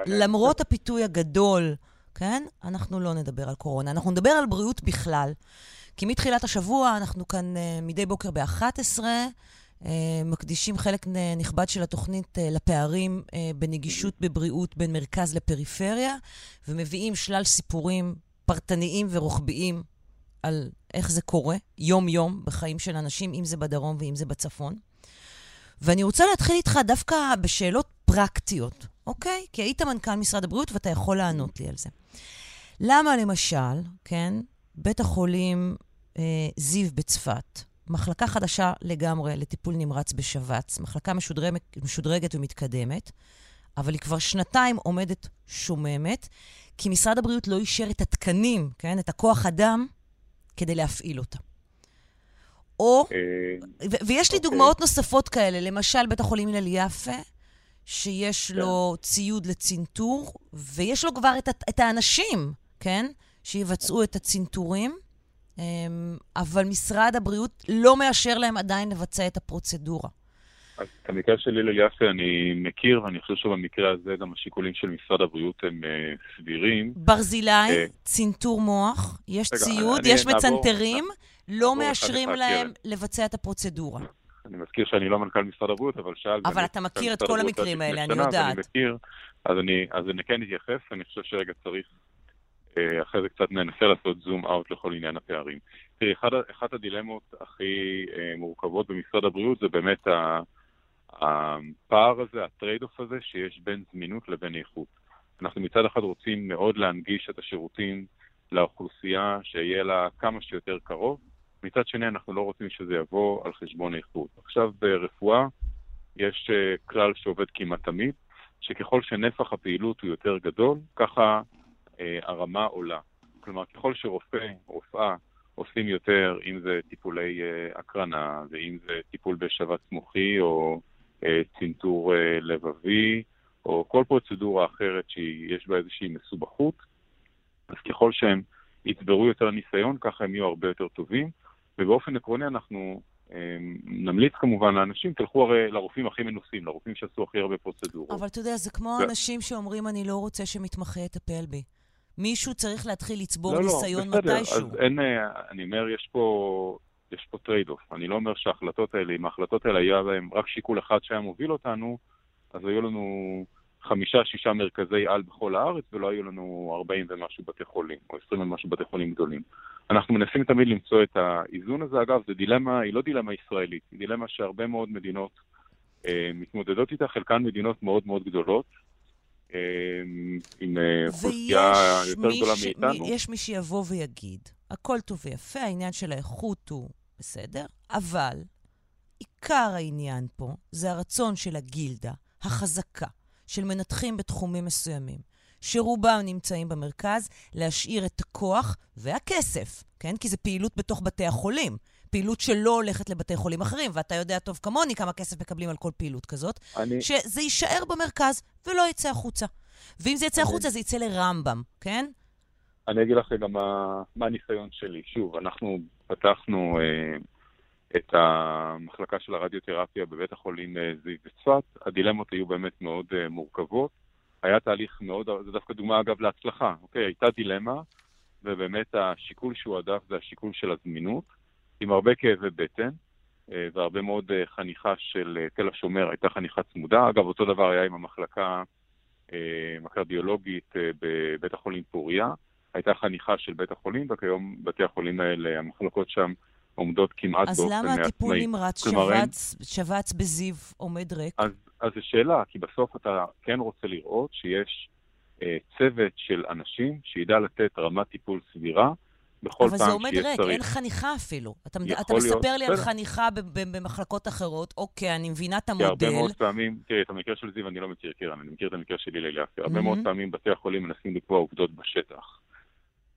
למרות הפיתוי הגדול, כן? אנחנו לא נדבר על קורונה. אנחנו נדבר על בריאות בכלל. כי מתחילת השבוע אנחנו כאן uh, מדי בוקר ב-11, uh, מקדישים חלק נכבד של התוכנית uh, לפערים uh, בנגישות בבריאות בין מרכז לפריפריה, ומביאים שלל סיפורים פרטניים ורוחביים על איך זה קורה יום-יום בחיים של אנשים, אם זה בדרום ואם זה בצפון. ואני רוצה להתחיל איתך דווקא בשאלות פרקטיות, אוקיי? כי היית מנכ"ל משרד הבריאות ואתה יכול לענות לי על זה. למה למשל, כן, בית החולים אה, זיו בצפת, מחלקה חדשה לגמרי לטיפול נמרץ בשבץ, מחלקה משודרגת, משודרגת ומתקדמת, אבל היא כבר שנתיים עומדת שוממת, כי משרד הבריאות לא אישר את התקנים, כן, את הכוח אדם, כדי להפעיל אותה. או, אה, ו- ויש לי אוקיי. דוגמאות נוספות כאלה, למשל בית החולים הלל יפה, שיש לו ציוד לצנתור, ויש לו כבר את, את האנשים, כן, שיבצעו את הצנתורים, אמ, אבל משרד הבריאות לא מאשר להם עדיין לבצע את הפרוצדורה. אז את המקרה של הלל יפה אני מכיר, ואני חושב שבמקרה הזה גם השיקולים של משרד הבריאות הם אה, סבירים. ברזילי, אה, צנתור מוח, יש רגע, ציוד, אני- יש נעבור- מצנתרים, לא נעבור מאשרים להם. לבצע את הפרוצדורה. אני מזכיר שאני לא מנכ"ל משרד הבריאות, אבל שאל... אבל אתה מנכ"ל מכיר את כל המקרים האלה, אני יודעת. ואני מכיר, אז אני, אז אני כן אתייחס, אני חושב שרגע צריך, אה, אחרי זה קצת ננסה לעשות zoom out לכל עניין הפערים. תראי, אחד, אחת הדילמות הכי אה, מורכבות במשרד הבריאות זה באמת ה, הפער הזה, ה trade-off הזה, שיש בין זמינות לבין איכות. אנחנו מצד אחד רוצים מאוד להנגיש את השירותים לאוכלוסייה, שיהיה לה כמה שיותר קרוב, מצד שני אנחנו לא רוצים שזה יבוא על חשבון איכות. עכשיו ברפואה יש אה, כלל שעובד כמעט תמיד, שככל שנפח הפעילות הוא יותר גדול, ככה אה, הרמה עולה. כלומר, ככל שרופא, רופאה, עושים יותר, אם זה טיפולי אה, הקרנה, ואם זה טיפול בשבץ מוחי, או אה, צנתור אה, לבבי, או כל פרוצדורה אחרת שיש בה איזושהי מסובכות, אז ככל שהם יצברו יותר ניסיון, ככה הם יהיו הרבה יותר טובים. ובאופן עקרוני אנחנו אה, נמליץ כמובן לאנשים, תלכו הרי לרופאים הכי מנוסים, לרופאים שעשו הכי הרבה פרוצדורות. אבל אתה יודע, זה כמו אנשים שאומרים, אני לא רוצה שמתמחה יטפל בי. מישהו צריך להתחיל לצבור לא, לא, ניסיון בסדר, מתישהו. אז אין, אה, אני אומר, יש פה, יש פה trade-off. אני לא אומר שההחלטות האלה, אם ההחלטות האלה היה בהן רק שיקול אחד שהיה מוביל אותנו, אז היו לנו חמישה, שישה מרכזי על בכל הארץ, ולא היו לנו 40 ומשהו בתי חולים, או 20 ומשהו בתי חולים גדולים. אנחנו מנסים תמיד למצוא את האיזון הזה. אגב, זו דילמה, היא לא דילמה ישראלית, היא דילמה שהרבה מאוד מדינות אה, מתמודדות איתה, חלקן מדינות מאוד מאוד גדולות, אה, עם אה, אוכלוסייה יותר גדולה ש- מאיתנו. מי- יש מי שיבוא ויגיד, הכל טוב ויפה, העניין של האיכות הוא בסדר, אבל עיקר העניין פה זה הרצון של הגילדה החזקה של מנתחים בתחומים מסוימים, שרובם נמצאים במרכז, להשאיר את הכוח והכסף, כן? כי זו פעילות בתוך בתי החולים. פעילות שלא הולכת לבתי חולים אחרים, ואתה יודע טוב כמוני כמה כסף מקבלים על כל פעילות כזאת, אני- שזה יישאר במרכז ולא יצא החוצה. ואם זה יצא אני- החוצה, זה יצא לרמב"ם, כן? אני אגיד לך רגע מה, מה הניסיון שלי. שוב, אנחנו פתחנו אה, את המחלקה של הרדיותרפיה בבית החולים אה, זיו בצפת. הדילמות היו באמת מאוד אה, מורכבות. היה תהליך מאוד, זו דווקא דוגמה אגב להצלחה. אוקיי, הייתה דילמה, ובאמת השיקול שהועדף זה השיקול של הזמינות, עם הרבה כאבי בטן. אה, והרבה מאוד חניכה של תל השומר, הייתה חניכה צמודה. אגב, אותו דבר היה עם המחלקה הקרדיולוגית בבית החולים פוריה. הייתה חניכה של בית החולים, וכיום בתי החולים האלה, המחלקות שם עומדות כמעט אז באופן למה עצמאי. הטיפול נמרץ שבץ, שבץ בזיו עומד ריק? אז, אז זו שאלה, כי בסוף אתה כן רוצה לראות שיש אה, צוות של אנשים שידע לתת רמת טיפול סבירה בכל אבל פעם זה עומד שיש ריק, צריך. אין חניכה אפילו. אתה, אתה מספר להיות, לי על. חניכה במחלקות אחרות, אוקיי, אני מבינה את כי הרבה המודל. מאוד פעמים, תראי, את המקרה של זיו אני לא מכיר, קרן, אני מכיר את המקרה של הלל יפה. הרבה. מאוד פעמים בתי החולים מנסים לקבוע עובדות בשטח.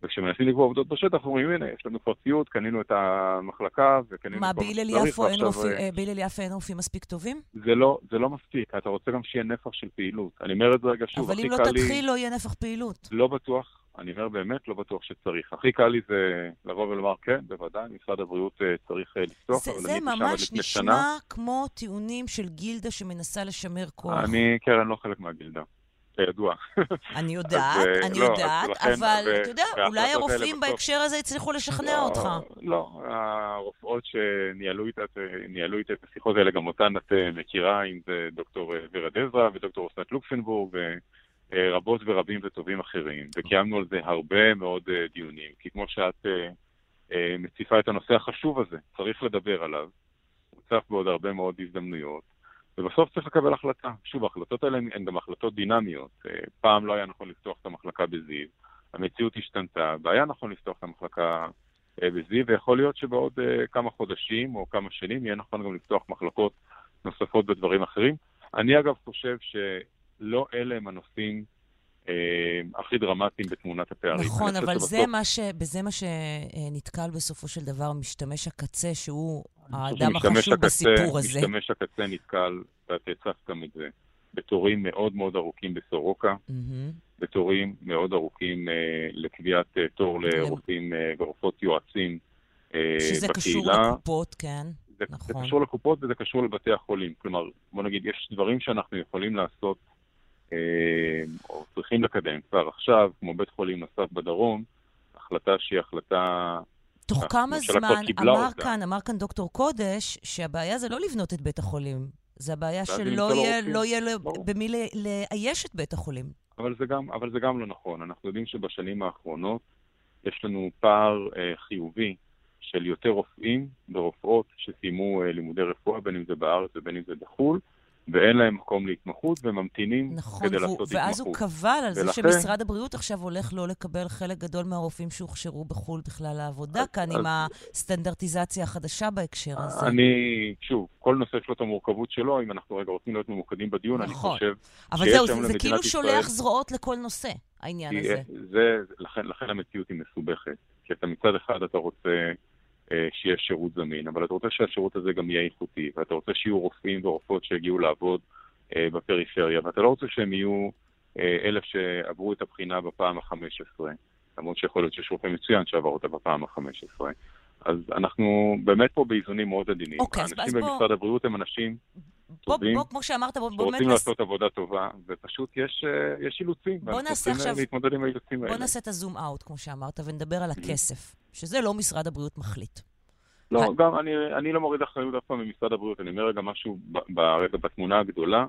וכשמנסים לקבוע עובדות בשטח, אומרים, הנה, יש לנו כבר ציוד, קנינו את המחלקה וקנינו מה, בהלל יפו אין ועכשיו, רופא- אה, אה, רופאים מספיק טובים? זה לא, זה לא מספיק, אתה רוצה גם שיהיה נפח של פעילות. אני אומר את זה רגע שוב, אבל הכי אם לא קל לי... תתחיל, לא יהיה נפח פעילות. לא בטוח, אני אומר באמת, לא בטוח שצריך. הכי קל לי זה לבוא ולומר, כן, בוודאי, משרד הבריאות אה, צריך לפתוח, זה, אבל זה אני ממש נשמע שנה. כמו טיעונים של גילדה שמנסה לשמר כוח. אני, קרן, לא חלק מהגילדה, כידוע. אני יודעת, אה, אני לא, יודעת, אבל ו- אתה יודע, אולי הרופאים בהקשר הזה הצליחו לשכנע לא, אותך. לא, הרופאות שניהלו איתה, את השיחות האלה, גם אותן את אה, מכירה, אם זה דוקטור אה, ורה דזרא ודוקטור אסנת לוקסנבורג, ורבות ורבים וטובים אחרים. וקיימנו על זה הרבה מאוד אה, דיונים, כי כמו שאת אה, אה, מציפה את הנושא החשוב הזה, צריך לדבר עליו, הוא צף בעוד הרבה מאוד הזדמנויות. ובסוף צריך לקבל החלטה. שוב, ההחלטות האלה הן- גם החלטות דינמיות. אה, פעם לא היה נכון לפתוח את המחלקה בזיו, המציאות השתנתה, והיה נכון לפתוח את המחלקה אה, בזיו, ויכול להיות שבעוד אה, כמה חודשים או כמה שנים יהיה נכון גם לפתוח מחלקות נוספות בדברים אחרים. אני אגב חושב שלא אלה הם הנושאים הכי דרמטיים בתמונת הפערים. נכון, אבל זה מה ש... בזה מה שנתקל בסופו של דבר משתמש הקצה, שהוא האדם החשוב הקצה- בסיפור הזה. משתמש הקצה נתקל, ואת הצפת גם את זה, בתורים מאוד מאוד ארוכים בסורוקה. בתורים מאוד ארוכים אה, לקביעת אה, תור לרופאים אה, ורופאות יועצים אה, שזה קשור בקהילה. לקופות, כן. זה, זה נכון. קשור לקופות וזה קשור לבתי החולים. כלומר, בוא נגיד, יש דברים שאנחנו יכולים לעשות, אה, או צריכים לקדם כבר עכשיו, כמו בית חולים נוסף בדרום, החלטה שהיא החלטה... תוך כמה הממשלה כבר זמן, אמר אותה. כאן, אמר כאן דוקטור קודש, שהבעיה זה לא לבנות את בית החולים. זה הבעיה שלא יהיה. לא יהיה. במי לאייש את בית החולים. אבל זה, גם, אבל זה גם לא נכון. אנחנו יודעים שבשנים האחרונות יש לנו פער אה, חיובי של יותר רופאים ורופאות שסיימו אה, לימודי רפואה, בין אם זה בארץ ובין אם זה בחו"ל, ואין להם מקום להתמחות וממתינים נכון, כדי לעשות ואז הוא התמחות. קבל על זה ולכן- שמשרד הבריאות עכשיו הולך לא לקבל חלק גדול מהרופאים שהוכשרו בחו"ל בכלל לעבודה כאן, עם אז- הסטנדרטיזציה החדשה בהקשר הזה. אני, שוב, כל נושא יש לו את המורכבות שלו, אם אנחנו רגע רוצים להיות ממוקדים בדיון, אני נכון. חושב אבל שיש זהו, זה- זה למדינת כאילו ישראל- שולח זרועות לכל נושא, העניין הזה. אה, זה, לכן, לכן המציאות היא מסובכת. כי אתה מצד אחד אתה רוצה שיהיה שירות זמין, אבל אתה רוצה שהשירות הזה גם יהיה איכותי, ואתה רוצה שיהיו רופאים ורופאות שיגיעו לעבוד אה, בפריפריה, ואתה לא רוצה שהם יהיו אה, אלה שעברו את הבחינה בפעם ה-15, למרות שיכול להיות שיש רופא מצוין שעבר אותה בפעם ה-15. אז אנחנו באמת פה באיזונים מאוד עדינים. אוקיי, האנשים אז בוא- במשרד הבריאות הם אנשים טובים, בוא, כמו שאמרת, בוא, בוא באמת שרוצים נס... לעשות עבודה טובה, ופשוט יש, אה, יש אילוצים. בוא נעשה אה, עכשיו- להתמודד עם האילוצים האלה. בוא נעשה את הזום אאוט, כמו שאמרת, ונדבר על הכסף, שזה לא משרד הבריאות מחליט. לא, גם אני, אני לא מוריד אחריות אף פעם ממשרד הבריאות, אני אומר רגע משהו ב- ברגע בתמונה הגדולה.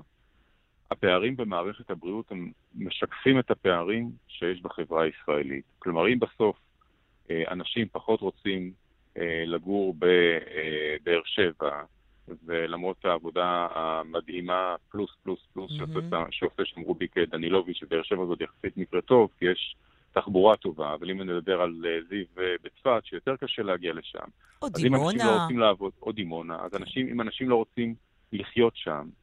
הפערים במערכת הבריאות הם משקפים את הפערים שיש בחברה הישראלית. כלומר, אם בסוף אה, אנשים פחות רוצים לגור בבאר שבע, ולמרות העבודה המדהימה, פלוס פלוס פלוס, מהמם. שעושה- שעושה שם רוביק דנילוביץ', שבאר שבע זאת יחסית מקרה טוב, כי יש תחבורה טובה, אבל אם נדבר על אה, זיו אה, בצפת, שיותר קשה להגיע לשם. או אז אם אנשים דימונה. לא רוצים לעבוד, או דימונה, אז אנשים, אם אנשים לא רוצים לחיות שם, אה,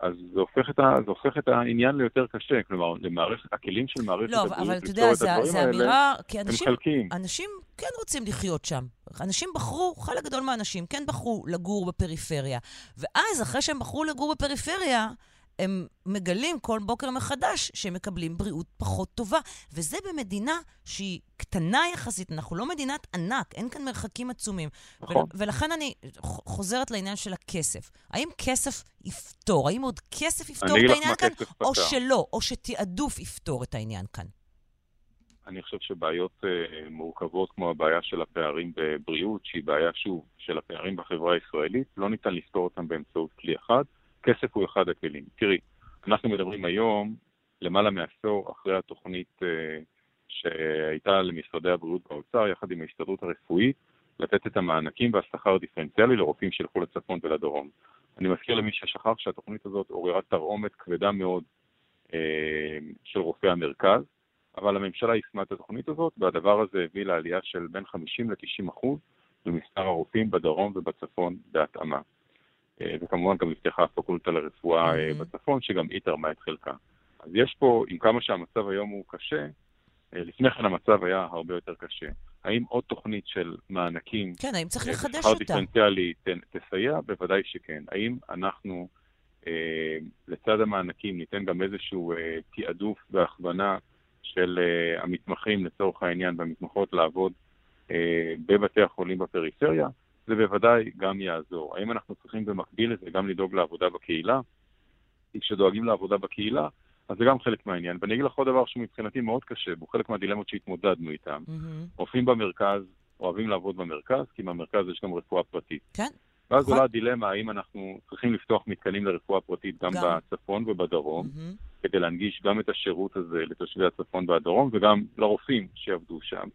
אז זה הופך, את ה, זה הופך את העניין ליותר קשה. כלומר, למערכת, הכלים של מערכת לא, הבריאות לפתור יודע, את זה, הדברים זה האלה, אמירה, כי הם אנשים, חלקיים. אנשים כן רוצים לחיות שם. אנשים בחרו, חלק גדול מהאנשים כן בחרו לגור בפריפריה. ואז, אחרי שהם בחרו לגור בפריפריה, הם מגלים כל בוקר מחדש שהם מקבלים בריאות פחות טובה. וזה במדינה שהיא קטנה יחסית, אנחנו לא מדינת ענק, אין כאן מרחקים עצומים. נכון. ול, ולכן אני חוזרת לעניין של הכסף. האם כסף יפתור? האם עוד כסף יפתור את לך העניין כאן, או פתר. שלא, או שתעדוף יפתור את העניין כאן? אני חושב שבעיות אה, מורכבות כמו הבעיה של הפערים בבריאות, שהיא בעיה, שוב, של הפערים בחברה הישראלית, לא ניתן לפתור אותם באמצעות כלי אחד. כסף הוא אחד הכלים. תראי, אנחנו מדברים היום, למעלה מעשור אחרי התוכנית אה, שהייתה למשרדי הבריאות באוצר, יחד עם ההסתדרות הרפואית, לתת את המענקים והשכר הדיפרנציאלי לרופאים שילכו לצפון ולדרום. אני מזכיר למי ששכח שהתוכנית הזאת עוררה תרעומת כבדה מאוד אה, של רופאי המרכז, אבל הממשלה יישמה את התוכנית הזאת, והדבר הזה הביא לעלייה של בין 50 ל-90 אחוז במספר הרופאים בדרום ובצפון בהתאמה. אה, וכמובן גם נפתחה הפקולטה לרפואה אה, בצפון, שגם היא תרמה את חלקה. אז יש פה, עם כמה שהמצב היום הוא קשה, אה, לפני כן המצב היה הרבה יותר קשה. האם עוד תוכנית של מענקים, כן, האם צריך לחדש אותה? דיפרנציאלי תסייע? בוודאי שכן. האם אנחנו, אה, לצד המענקים, ניתן גם איזשהו אה, תעדוף והכוונה של אה, המתמחים, לצורך העניין, והמתמחות לעבוד אה, בבתי החולים בפריפריה? זה בוודאי גם יעזור. האם אנחנו צריכים במקביל לזה גם לדאוג לעבודה בקהילה? כי כשדואגים לעבודה בקהילה, אז זה גם חלק מהעניין. ואני אגיד לך עוד דבר שמבחינתי מאוד קשה, והוא חלק מהדילמות שהתמודדנו איתן. מהמם. רופאים במרכז אוהבים לעבוד במרכז, כי במרכז יש גם רפואה פרטית. כן. ואז נכון. עולה הדילמה האם אנחנו צריכים לפתוח מתקנים לרפואה פרטית גם, גם. בצפון ובדרום, מהמם. כדי להנגיש גם את השירות הזה לתושבי הצפון והדרום, וגם לרופאים שיעבדו שם.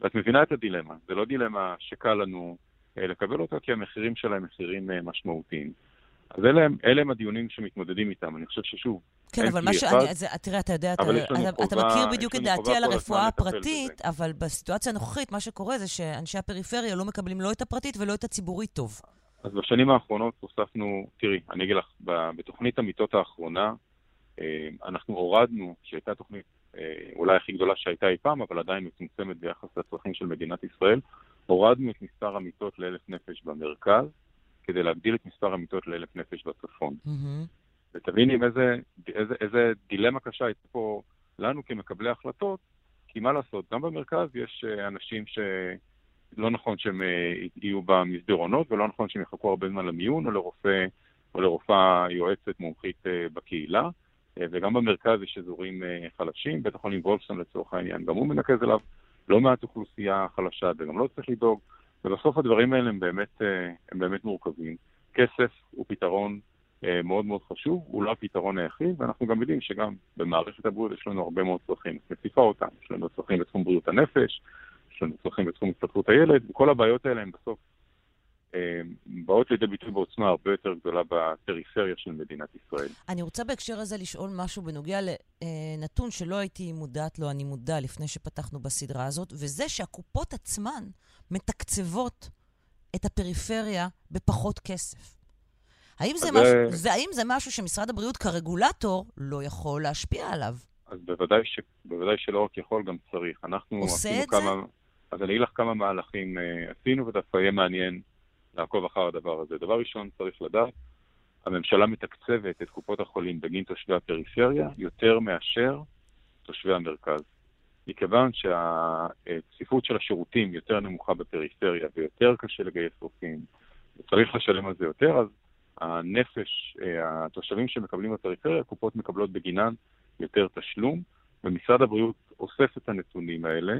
ואת מבינה את הדילמה. זה לא דילמה שקל לנו לקבל אותה, כי המחירים שלה הם מחירים אה, משמעותיים. אז אלה הם, אלה הם הדיונים שמתמודדים איתם. אני חושב ששוב, כן, אבל מה שאני... אז, תראה, אתה יודע, אתה, אתה, אתה מכיר בדיוק את דעתי על הרפואה הפרטית, אבל בסיטואציה הנוכחית, מה שקורה זה שאנשי הפריפריה לא מקבלים לא את הפרטית ולא את הציבורית טוב. אז בשנים האחרונות הוספנו, תראי, אני אגיד לך, בתוכנית המיטות האחרונה, אה, אנחנו הורדנו, שהייתה תוכנית אה, אולי הכי גדולה שהייתה אי פעם, אבל עדיין מצומצמת ביחס לצרכים של מדינת ישראל, הורדנו את מספר המיטות לאלף נפש במרכז, כדי להגדיל את מספר המיטות לאלף נפש בצפון. מהמם. ותביני עם איזה, איזה, איזה דילמה קשה הייתה פה לנו כמקבלי החלטות, כי מה לעשות, גם במרכז יש אה, אנשים שלא נכון שהם אה, יהיו במסדרונות, ולא נכון שהם יחכו הרבה זמן למיון, או לרופא, או לרופאה יועצת מומחית אה, בקהילה. וגם במרכז יש אזורים חלשים, בית החולים וולפסון לצורך העניין, גם הוא מנקז אליו לא מעט אוכלוסייה חלשה, וגם לא צריך לדאוג. ובסוף הדברים האלה הם באמת, אה, הם באמת מורכבים. כסף הוא פתרון אה, מאוד מאוד חשוב, הוא לא הפתרון היחיד, ואנחנו גם יודעים שגם במערכת הבריאות יש לנו הרבה מאוד צרכים. מציפה אותם, יש לנו צרכים בתחום בריאות הנפש, יש לנו צרכים בתחום התפתחות הילד, וכל הבעיות האלה הן בסוף באות לידי ביטוי בעוצמה הרבה יותר גדולה בפריפריה של מדינת ישראל. אני רוצה בהקשר הזה לשאול משהו בנוגע לנתון שלא הייתי מודעת לו, אני מודע לפני שפתחנו בסדרה הזאת, וזה שהקופות עצמן מתקצבות את הפריפריה בפחות כסף. האם זה, משהו, זה- האם זה משהו שמשרד הבריאות כרגולטור לא יכול להשפיע עליו? אז בוודאי, ש... בוודאי שלא רק יכול, גם צריך. אנחנו עושה את זה? כמה... אז אני אגיד לך כמה מהלכים אה, עשינו, ודווקא יהיה מעניין לעקוב אחר הדבר הזה. דבר ראשון, צריך לדעת, הממשלה מתקצבת את קופות החולים בגין תושבי הפריפריה יותר מאשר תושבי המרכז. מכיוון שהצפיפות של השירותים יותר נמוכה בפריפריה ויותר קשה לגייס רופאים, וצריך לשלם על זה יותר, אז הנפש, אה, התושבים שמקבלים בפריפריה, הקופות מקבלות בגינן יותר תשלום, ומשרד הבריאות אוסף את הנתונים האלה,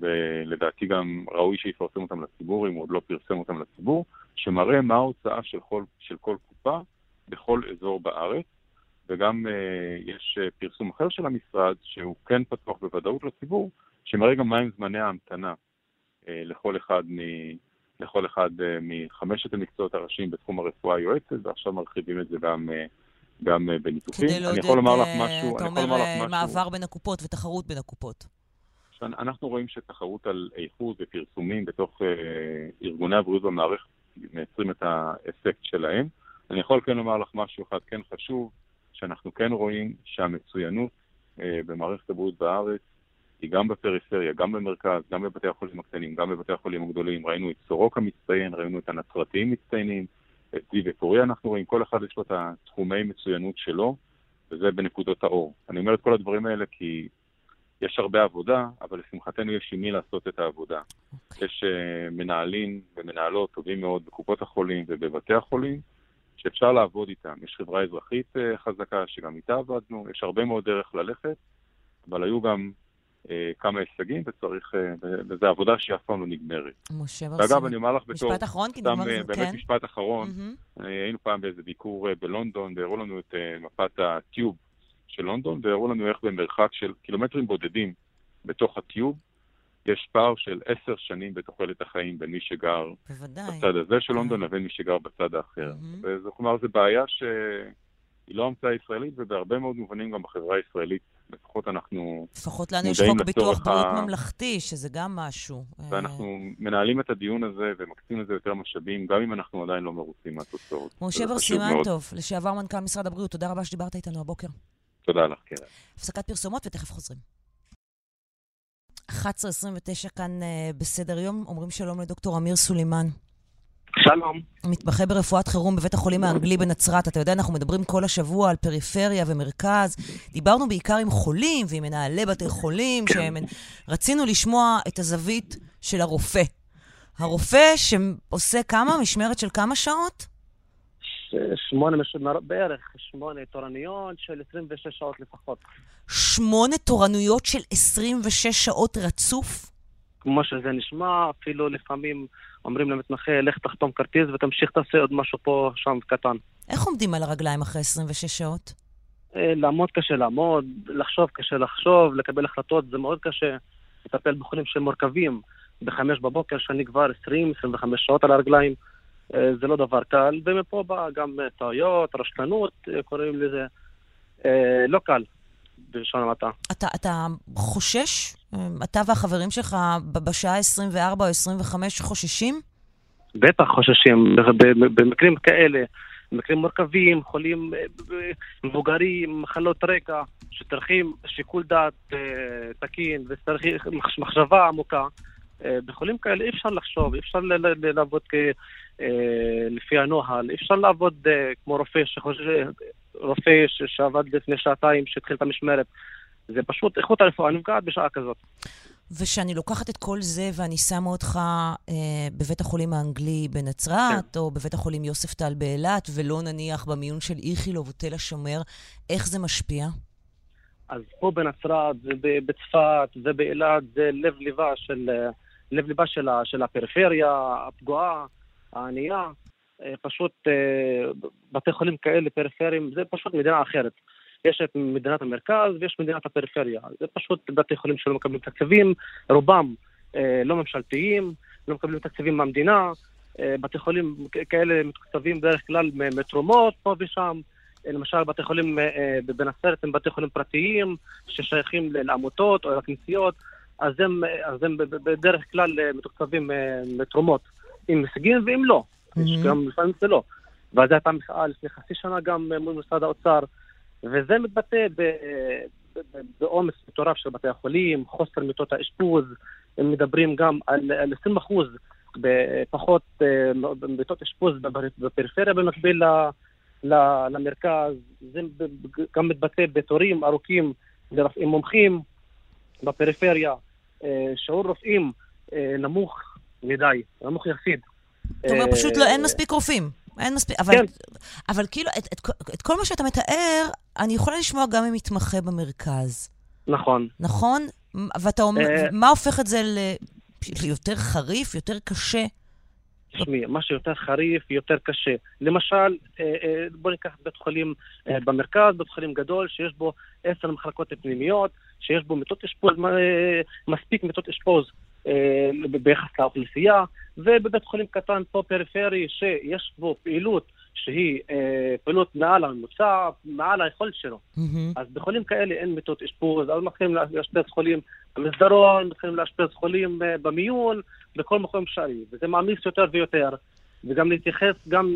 ולדעתי גם ראוי שיפרסם אותם לציבור, אם הוא עוד לא פרסם אותם לציבור, שמראה מה ההוצאה של כל, של כל קופה בכל אזור בארץ, וגם אה, יש אה, פרסום אחר של המשרד, שהוא כן פתוח בוודאות לציבור, שמראה גם מהם זמני ההמתנה אה, לכל אחד מ... לכל אחד אה, מחמשת המקצועות הראשיים בתחום הרפואה היועצת, ועכשיו מרחיבים את זה גם, אה, גם אה, בניתוחים. כדי לעודד, אה, משהו, אתה אומר, אה, משהו. מעבר בין הקופות ותחרות בין הקופות. אנחנו רואים שתחרות על איכות ופרסומים בתוך אה, ארגוני הבריאות במערכת מייצרים את האפקט שלהם. אני יכול כן לומר לך משהו אחד כן חשוב, שאנחנו כן רואים שהמצוינות אה, במערכת הבריאות בארץ היא גם בפריפריה, גם במרכז, גם בבתי החולים הקטנים, גם בבתי החולים הגדולים. ראינו את סורוקה מצטיין, ראינו את הנצרתיים מצטיינים, את זיו ופוריה אנחנו רואים, כל אחד יש לו את התחומי מצוינות שלו, וזה בנקודות האור. אני אומר את כל הדברים האלה כי יש הרבה עבודה, אבל לשמחתנו יש עם מי לעשות את העבודה. Okay. יש uh, מנהלים ומנהלות טובים מאוד בקופות החולים ובבתי החולים, שאפשר לעבוד איתם. יש חברה אזרחית uh, חזקה שגם איתה עבדנו, יש הרבה מאוד דרך ללכת, אבל היו גם uh, כמה הישגים, וצריך, uh, וזו עבודה שהיא אף פעם לא נגמרת. משה ברסימן. ואגב, אני אומר לך בתור... משפט אחרון, כי נגמר זה, באמת כן. משפט אחרון, Mm-hmm. היינו פעם באיזה ביקור uh, בלונדון, והראו לנו את uh, מפת הטיוב. של לונדון, והראו לנו איך במרחק של קילומטרים בודדים בתוך הטיוב, יש פער של עשר שנים בתוחלת החיים בין מי שגר בוודאי. בצד הזה של לונדון לבין מי שגר בצד האחר. Mm-hmm. וזו כלומר, זו בעיה שהיא לא המצאה ישראלית, ובהרבה מאוד מובנים גם בחברה הישראלית, לפחות אנחנו לפחות לנו יש חוק ביטוח בריאות ה... ממלכתי, שזה גם משהו. ואנחנו מנהלים את הדיון הזה ומקצים לזה יותר משאבים, גם אם אנחנו עדיין לא מרוצים מהתוצאות. משה בר סימנטוב, לשעבר מנכ"ל משרד הבריאות, תודה רבה שדיברת איתנו הבוקר. תודה לך, קרן. הפסקת פרסומות ותכף חוזרים. 11.29 כאן uh, בסדר יום. אומרים שלום לדוקטור אמיר סולימן. שלום. מתמחה ברפואת חירום בבית החולים האנגלי בנצרת. אתה יודע, אנחנו מדברים כל השבוע על פריפריה ומרכז. דיברנו בעיקר עם חולים ועם מנהלי בתי חולים, שרצינו לשמוע את הזווית של הרופא. הרופא שעושה כמה? משמרת של כמה שעות? שמונה, בערך שמונה תורנויות של 26 שעות לפחות. שמונה תורנויות של 26 שעות רצוף? כמו שזה נשמע, אפילו לפעמים אומרים למתמחה, לך תחתום כרטיס ותמשיך תעשה עוד משהו פה, שם קטן. איך עומדים על הרגליים אחרי 26 שעות? אה, לעמוד קשה לעמוד, לחשוב קשה לחשוב, לקבל החלטות זה מאוד קשה. לטפל בחולים שהם מורכבים בחמש בבוקר, שאני כבר 20-25 שעות על הרגליים. אה, זה לא דבר קל, ומפה בא גם טעויות, רשלנות, אה, קוראים לזה. אה, לא קל, בלשון המעטה. אתה, אתה חושש? אתה והחברים שלך בשעה 24 או 25 חוששים? בטח חוששים. במקרים כאלה, במקרים מורכבים, חולים מבוגרים, מחלות רקע, שצריכים שיקול דעת תקין וצריכים מחשבה עמוקה, בחולים כאלה אי אפשר לחשוב, אי אפשר לעבוד אה, לפי הנוהל. אי אפשר לעבוד אה, כמו רופא שחושב, רופא שעבד לפני שעתיים, שהתחיל את המשמרת. זה פשוט, איכות הרפואה נפגעת בשעה כזאת. ושאני לוקחת את כל זה ואני שמה אותך אה, בבית החולים האנגלי בנצרת, כן. או בבית החולים יוספטל באילת, ולא נניח במיון של איכילוב או תל השומר, איך זה משפיע? אז פה בנצרת, בצפת ובאילת, זה לב-ליבה של, אה, לב-ליבה של, של הפריפריה הפגועה. הענייה, אה, פשוט אה, בתי חולים כאלה פריפריים, זה פשוט מדינה אחרת. יש את מדינת המרכז ויש מדינת הפריפריה. זה פשוט בתי חולים שלא מקבלים תקציבים, רובם אה, לא ממשלתיים, לא מקבלים תקציבים מהמדינה. בתי חולים כאלה מתוקצבים בדרך כלל מתרומות פה ושם. למשל, בתי חולים בנצרת הם בתי חולים פרטיים ששייכים לעמותות או לכנסיות, אז הם, אז הם בדרך כלל מתוקצבים מתרומות. עם הישגים ואם לא. Mm-hmm. יש גם לפעמים זה לא. ואז הייתה מחאה לפני חצי שנה גם מול משרד האוצר, וזה מתבטא בעומס מטורף של בתי החולים, חוסר מיטות האשפוז, הם מדברים גם על, על 20 אחוז בפחות אה, מיטות אשפוז בפריפריה במקביל ל, למרכז, זה גם מתבטא בתורים ארוכים לרופאים מומחים בפריפריה, אה, שיעור רופאים אה, נמוך מדי, נמוך יחסית. זאת אומרת, פשוט לא, אין מספיק רופאים. אין מספיק, אבל, כן. אבל כאילו, את, את, את כל מה שאתה מתאר, אני יכולה לשמוע גם ממתמחה במרכז. נכון. נכון? ואתה אומר, אה. מה הופך את זה ליותר חריף, יותר קשה? תשמעי, מה שיותר חריף, יותר קשה. למשל, אה, אה, בוא ניקח בית חולים במרכז, בית חולים גדול, שיש בו עשר מחלקות פנימיות, שיש בו מיטות אשפוז, מספיק מיטות אשפוז אה, ביחס לאוכלוסייה, ובבית חולים קטן פה פריפרי שיש בו פעילות שהיא אה, פעילות מעל הממוצע, מעל היכולת שלו. אז בחולים כאלה אין מיטות אשפוז, אז מתחילים לאשפז חולים במסדרון, מתחילים לאשפז חולים אה, במיון, בכל מקום אפשרי, וזה מעמיס יותר ויותר. וגם להתייחס גם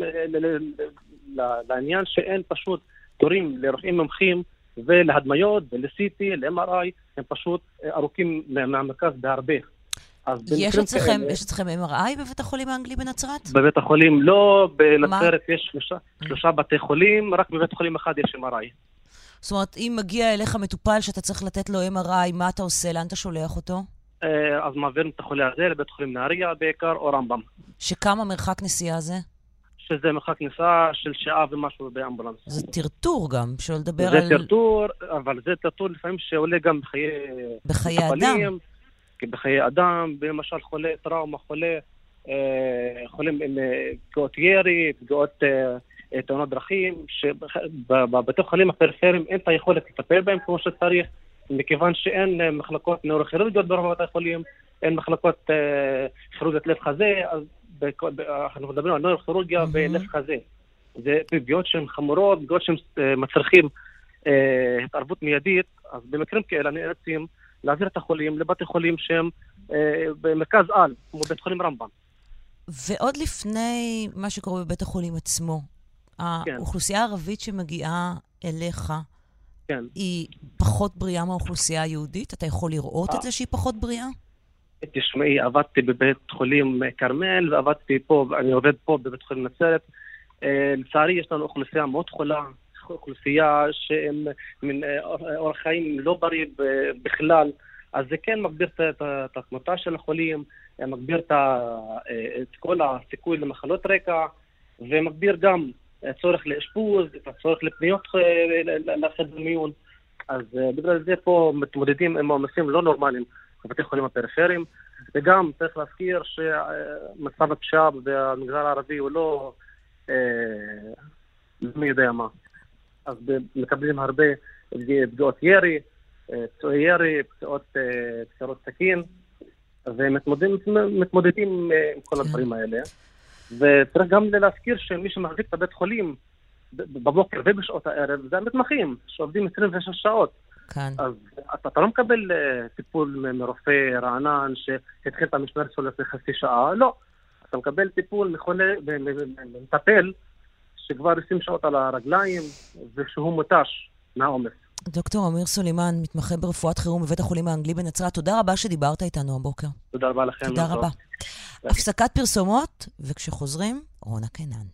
לעניין שאין פשוט תורים לרופאים מומחים ולהדמיות ול-CT, ל-MRI, הם פשוט ארוכים מהמרכז בהרבה. יש אצלכם, כאלה... יש אצלכם MRI בבית החולים האנגלי בנצרת? בבית החולים לא, בנצרת יש שלושה, שלושה בתי חולים, רק בבית חולים אחד יש MRI. זאת אומרת, אם מגיע אליך מטופל שאתה צריך לתת לו MRI, מה אתה עושה? לאן אתה שולח אותו? אה, אז מעבירים את החולה הזה לבית חולים נהריה בעיקר, או רמב"ם. שכמה מרחק נסיעה זה? שזה מרחק נסיעה של שעה ומשהו באמבולנס. זה טרטור גם, שלא לדבר על... זה טרטור, אבל זה טרטור לפעמים שעולה גם בחיי... בחיי אדם. בחיי אדם, למשל חולה טראומה, חולה, אה, חולים עם אה, פגיעות ירי, פגיעות אה, תאונות דרכים, שבבתי חולים הפריפריים אין את היכולת לטפל בהם כמו שצריך, מכיוון שאין מחלקות נוירוכירורגיות ברוב בתי חולים, אין מחלקות כירורגיות לב חזה, אז אנחנו מדברים על נוירוכירורגיה ולב חזה. זה פגיעות שהן חמורות, פגיעות שהן מצריכים התערבות מיידית, אז במקרים כאלה נאלצים להעביר את החולים לבתי חולים שהם אה, במרכז על, כמו בית חולים רמב"ם. ועוד לפני מה שקורה בבית החולים עצמו, כן. האוכלוסייה הערבית שמגיעה אליך, כן. היא פחות בריאה מהאוכלוסייה היהודית? אתה יכול לראות את אה. זה שהיא פחות בריאה? תשמעי, עבדתי בבית חולים כרמל, ועבדתי פה, אני עובד פה בבית חולים נצרת. אה, לצערי, יש לנו אוכלוסייה מאוד חולה, אוכלוסייה שהם מין אה, אורח חיים לא בריא בכלל, אז זה כן מגביר את- התמותה של החולים, אה, מגביר את כל הסיכוי למחלות רקע, ומגביר גם הצורך לאשפוז, את הצורך לפניות לחדר מיון. אז בגלל זה פה מתמודדים עם עומסים לא נורמליים בבתי חולים הפריפריים, וגם צריך להזכיר שמצב הפשיעה במגזר הערבי הוא לא אה, מי יודע מה. אז מקבלים הרבה פג- פגיעות ירי, אה, פצועי ירי, פציעות אה, פציעות סכין, ומתמודדים מתמודדים, אה, עם כל הדברים האלה. וצריך גם להזכיר שמי שמחזיק את הבית חולים בבוקר ובשעות הערב זה המתמחים, שעובדים 26 שעות. כאן. אז אתה, אתה לא מקבל uh, טיפול מרופא רענן שהתחיל את המשמרת שלו לפני חצי שעה, לא. אתה מקבל טיפול מטפל, שכבר 20 שעות על הרגליים, ושהוא מותש מהעומס. דוקטור אמיר סולימן, מתמחה ברפואת חירום בבית החולים האנגלי בנצרת, תודה רבה שדיברת איתנו הבוקר. תודה רבה לכם. תודה. רבה. הפסקת פרסומות, וכשחוזרים, רונה קינן.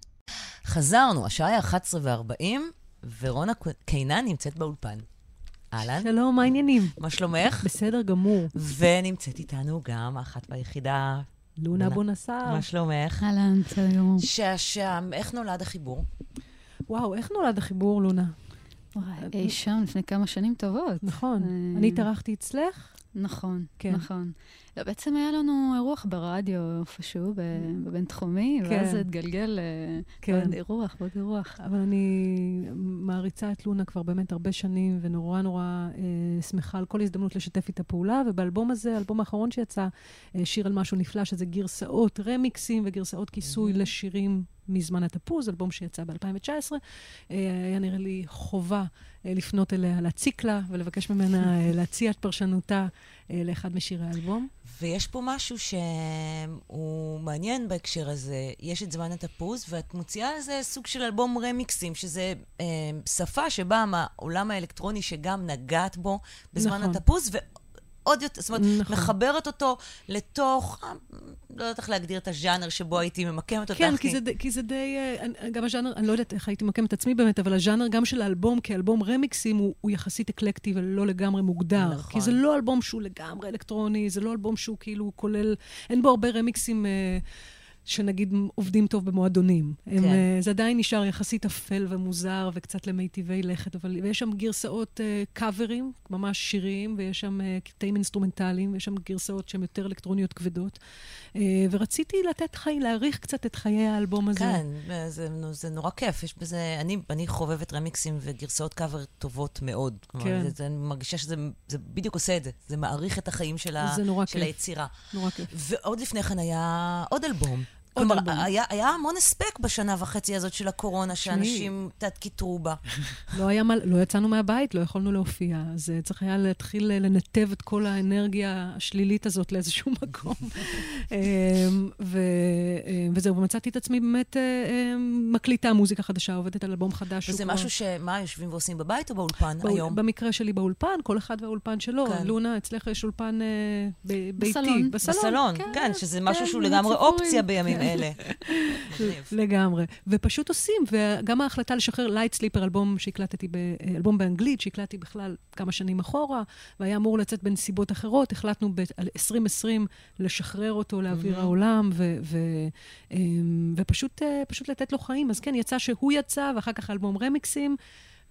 חזרנו, השעה היא 11 ו-40, ורונה קינן נמצאת באולפן. אהלן. שלום, מה העניינים? מה שלומך? בסדר גמור. ונמצאת איתנו גם האחת והיחידה... לונה בונסר. מה שלומך? אהלן, בסדר גמור. שעשע, איך נולד החיבור? וואו, איך נולד החיבור, לונה? וואי, אי שם לפני כמה שנים טובות. נכון. אה, אני התארחתי אצלך? נכון, כן. נכון. לא, בעצם היה לנו אירוח ברדיו איפשהו, ב- בבינתחומי, כן. ואז התגלגל אה, כן. עוד אירוח ועוד אירוח. אבל אני מעריצה את לונה כבר באמת הרבה שנים, ונורא נורא אה, שמחה על כל הזדמנות לשתף איתה פעולה, ובאלבום הזה, האלבום האחרון שיצא, אה, שיר על משהו נפלא, שזה גרסאות רמיקסים וגרסאות כיסוי לשירים מזמן התפוז, אלבום שיצא ב-2019. אה, היה נראה לי חובה אה, לפנות אליה, להציק לה ולבקש ממנה להציע את פרשנותה לאחד משירי האלבום. ויש פה משהו שהוא מעניין בהקשר הזה. יש את זמן התפוז, ואת מוציאה איזה סוג של אלבום רמיקסים, שזה אה, שפה שבאה מהעולם האלקטרוני שגם נגעת בו בזמן נכון. התפוז, ועוד יותר, זאת אומרת, נכון. מחברת אותו לתוך, אה, לא יודעת איך להגדיר את הז'אנר שבו הייתי ממקמת אותך. כן, כי זה, כי זה די... אה, אני- גם הז'אנר, אני לא יודעת איך הייתי ממקם את עצמי באמת, אבל הז'אנר גם של האלבום כאלבום רמיקסים הוא, הוא יחסית אקלקטי ולא לגמרי מוגדר. נכון. כי זה לא אלבום שהוא לגמרי אלקטרוני, זה לא אלבום שהוא כאילו כולל... אין בו הרבה רמיקסים... אה, שנגיד עובדים טוב במועדונים. הם, כן. אה, זה עדיין נשאר יחסית אפל ומוזר וקצת למיטיבי לכת, אבל ויש שם גרסאות אה, קאברים, ממש שיריים, ויש שם אה, קטעים אינסטרומנטליים, ויש שם גרסאות שהן יותר אלקטרוניות כבדות. אה, ורציתי לתת חי, להעריך קצת את חיי האלבום הזה. כן, זה, זה נורא כיף. יש בזה, אני, אני חובבת רמיקסים וגרסאות קאבר טובות מאוד. כן. זה, זה, אני מרגישה שזה זה בדיוק עושה את זה. זה מעריך את החיים של, ה, של כיף. היצירה. נורא כיף. ועוד לפני כן היה עוד אלבום. כלומר. היה, היה המון הספק בשנה וחצי הזאת של הקורונה, שאנשים תת-קיטרו בה. לא, היה מה, לא יצאנו מהבית, לא יכולנו להופיע, אז uh, צריך היה להתחיל uh, לנתב את כל האנרגיה השלילית הזאת לאיזשהו מקום. um, ו, uh, וזהו, ומצאתי את עצמי באמת um, מקליטה מוזיקה חדשה, עובדת על אלבום חדש. וזה משהו שמה, יושבים ועושים בבית או באולפן באול- היום? במקרה שלי באולפן, כל אחד והאולפן שלו. כן. לונה, אצלך יש אולפן ביתי. בסלון. בסלון, כן, שזה משהו שהוא כן, לגמרי. אופציה בימים כן. אלה. לגמרי. ופשוט עושים, וגם ההחלטה לשחרר Light Sleeper, אלבום שהקלטתי, ב, אלבום באנגלית, שהקלטתי בכלל כמה שנים אחורה, והיה אמור לצאת בנסיבות אחרות, החלטנו ב-2020 לשחרר אותו לאוויר. העולם, ו, ו, אמ, ופשוט אה, לתת לו חיים. אז כן, יצא שהוא יצא, ואחר כך אלבום רמיקסים.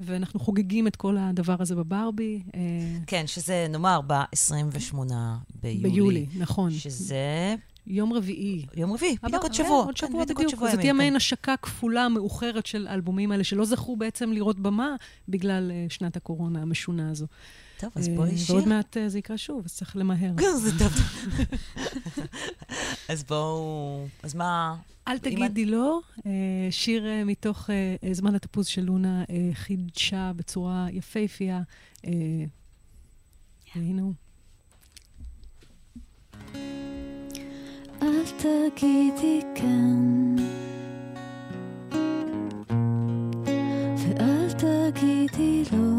ואנחנו חוגגים את כל הדבר הזה בברבי. אה, כן, שזה, נאמר, ב-28 ביולי. ביולי, נכון. שזה... יום רביעי. יום רביעי, הבא, בדיוק עוד כן, שבוע. עוד כן, שבוע בדיוק זו תהיה ימים, מעין כן. השקה כפולה מאוחרת של האלבומים האלה, שלא זכו בעצם לראות במה בגלל אה, שנת הקורונה המשונה הזו. טוב, אז אה, בואי שיר. ועוד מעט אה, זה יקרה שוב, אז צריך למהר. זה טוב. אז בואו... אז מה... אל תגידי לא, שיר מתוך זמן התפוז של לונה חידשה בצורה יפהפייה. והנה הוא. אל תגידי כן. ואל תגידי לא.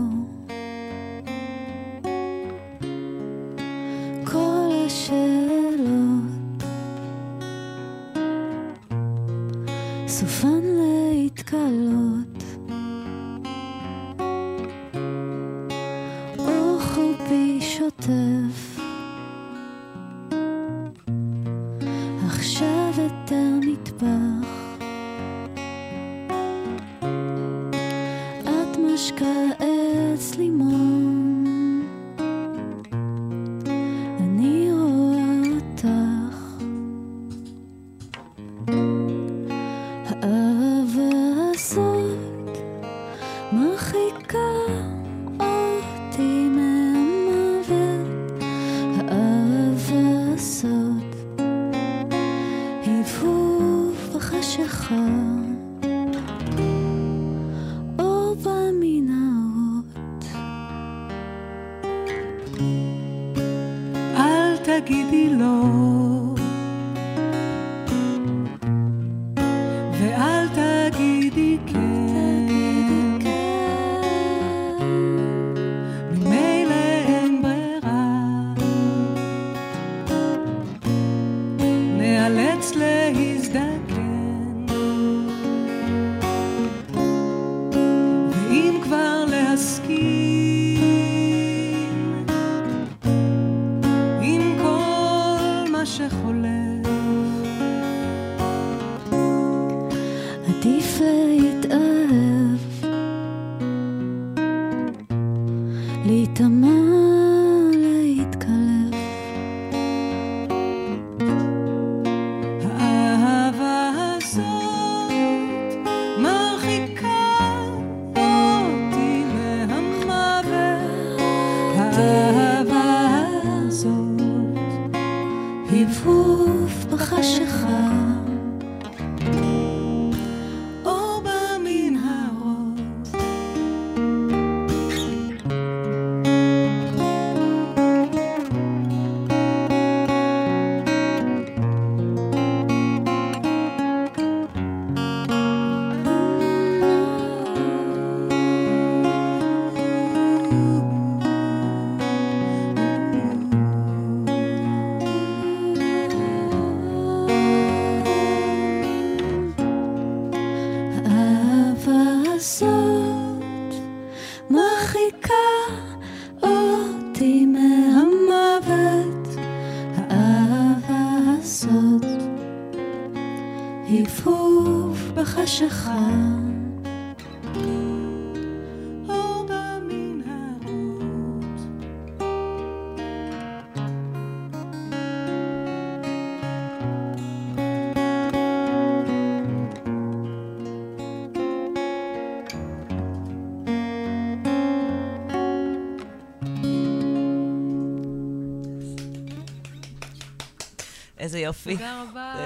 כל השאלות סופן להתקלות. או חובי שוטף America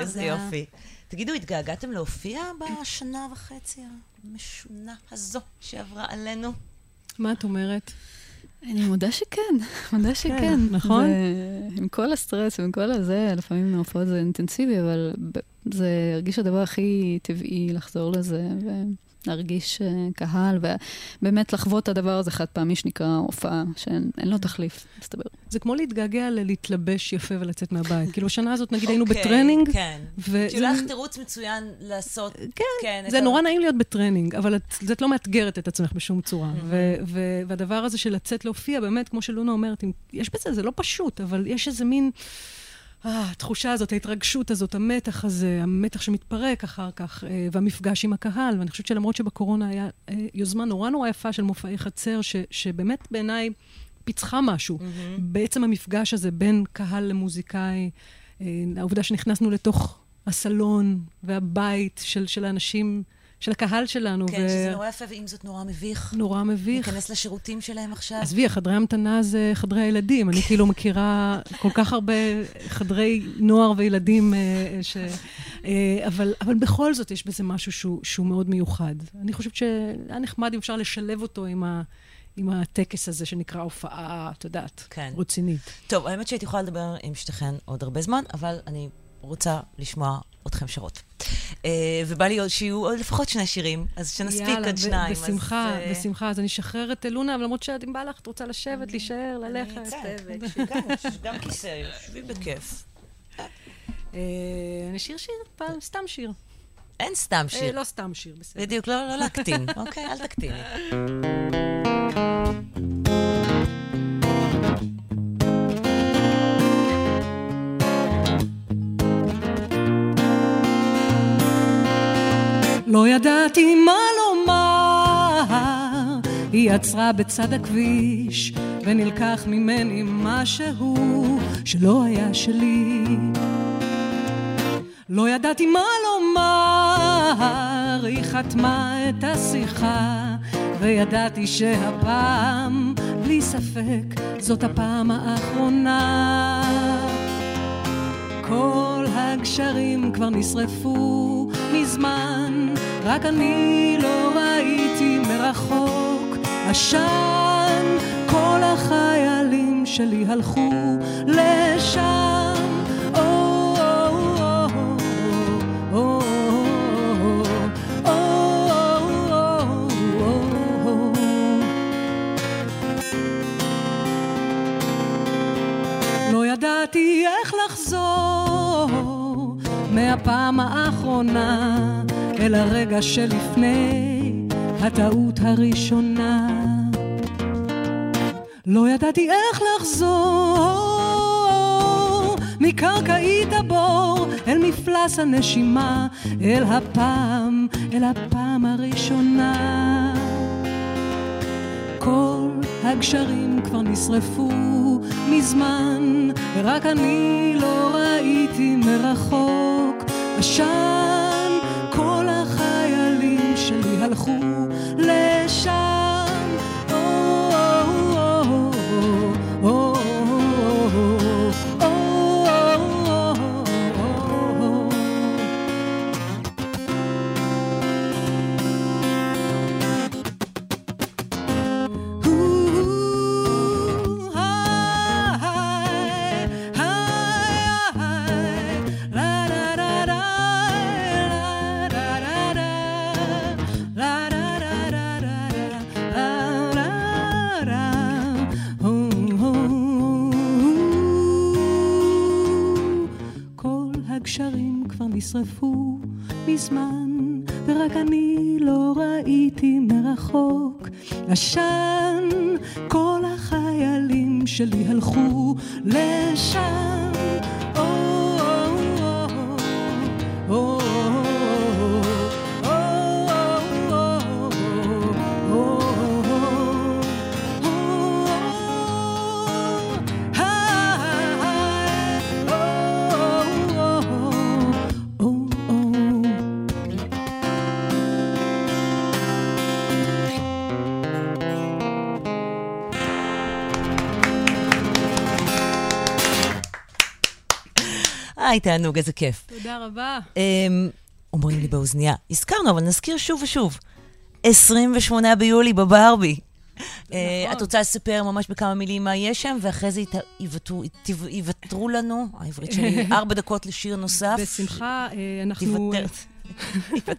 איזה. יופי. תגידו, התגעגעתם להופיע בשנה וחצי המשונה הזו שעברה עלינו? מה את אומרת? אני מודה שכן, מודה שכן. נכון? עם כל הסטרס ועם כל הזה, לפעמים ההופעות זה אינטנסיבי, אבל זה הרגיש הדבר הכי טבעי לחזור לזה, אה, קהל, ובאמת לחוות את הדבר הזה חד פעמי שנקרא הופעה, שאין אין לו תחליף, מסתבר. זה כמו להתגעגע ללהתלבש יפה ולצאת מהבית. כאילו, בשנה הזאת, נגיד, היינו אוקיי, בטרנינג, כן. וזה- כאילו לך תירוץ מצוין לעשות... כן. זה את ה- נורא נעים להיות בטרנינג, אבל את, לא מאתגרת את עצמך בשום צורה. ו- ו- והדבר הזה של לצאת להופיע, באמת, כמו שלונה אומרת, יש בזה, זה לא פשוט, אבל יש איזה מין... אה, התחושה הזאת, ההתרגשות הזאת, המתח הזה, המתח שמתפרק אחר כך, אה, והמפגש עם הקהל. ואני חושבת שלמרות שבקורונה היה אה, יוזמה נורא נורא יפה של מופעי חצר, ש- שבאמת בעיניי פיצחה משהו. בעצם המפגש הזה בין קהל למוזיקאי, אה, העובדה שנכנסנו לתוך הסלון והבית של, של האנשים, של הקהל שלנו. כן, שזה נורא יפה, ועם זאת נורא מביך. נורא מביך. להיכנס לשירותים שלהם עכשיו. עזבי, החדרי המתנה זה חדרי הילדים. אני כאילו מכירה כל כך הרבה חדרי נוער וילדים, אה, ש... אה, אבל, אבל בכל זאת יש בזה משהו שהוא, שהוא מאוד מיוחד. אני חושבת שהיה נחמד אם אפשר לשלב אותו עם, ה, עם הטקס הזה שנקרא הופעה, את יודעת, כן. רצינית. טוב, האמת שהייתי יכולה לדבר עם שתיכן עוד הרבה זמן, אבל אני רוצה לשמוע אתכם שרות. אה, ובא לי עוד שיהיו עוד לפחות שני שירים, אז שנספיק יאללה, עד שניים. בשמחה, אז, אה, בשמחה. אז אני אשחרר את לונה, אבל למרות שאת, אם בא לך, את רוצה לשבת, להישאר, ללכת. גם כיסא, יושבים בכיף. אה, נשיר שיר? פעם, סתם שיר. אין סתם שיר. לא סתם שיר, בסדר. בדיוק, לא לא להקטין. אוקיי, אל תקטיני. לא ידעתי מה לומר, היא עצרה בצד הכביש, ונלקח ממני משהו שלא היה שלי. לא ידעתי מה לומר, היא חתמה את השיחה, וידעתי שהפעם, בלי ספק, זאת הפעם האחרונה. כל הגשרים כבר נשרפו מזמן, רק אני לא ראיתי מרחוק עשן. כל החיילים שלי הלכו לשם. לא ידעתי איך לחזור מהפעם האחרונה אל הרגע שלפני הטעות הראשונה. לא ידעתי איך לחזור מקרקעית הבור אל מפלס הנשימה, אל הפעם, אל הפעם הראשונה. כל הגשרים כבר נשרפו מזמן, ורק אני לא ראיתי מרחוק עשן. כל החיילים שלי הלכו לשם. כל הגשרים כבר נשרפו מזמן, ורק אני לא ראיתי מרחוק עשן. כל החיילים שלי הלכו לשם. היי, תענוג, איזה כיף. תודה רבה. אמ, אומרים לי באוזנייה, הזכרנו, אבל נזכיר שוב ושוב. 28 ביולי בברבי. אה, את רוצה לספר ממש בכמה מילים מה יש שם, ואחרי זה יוותרו- לנו, העברית שלי, ארבע דקות לשיר נוסף. בשמחה, אה, אנחנו... תיוותר.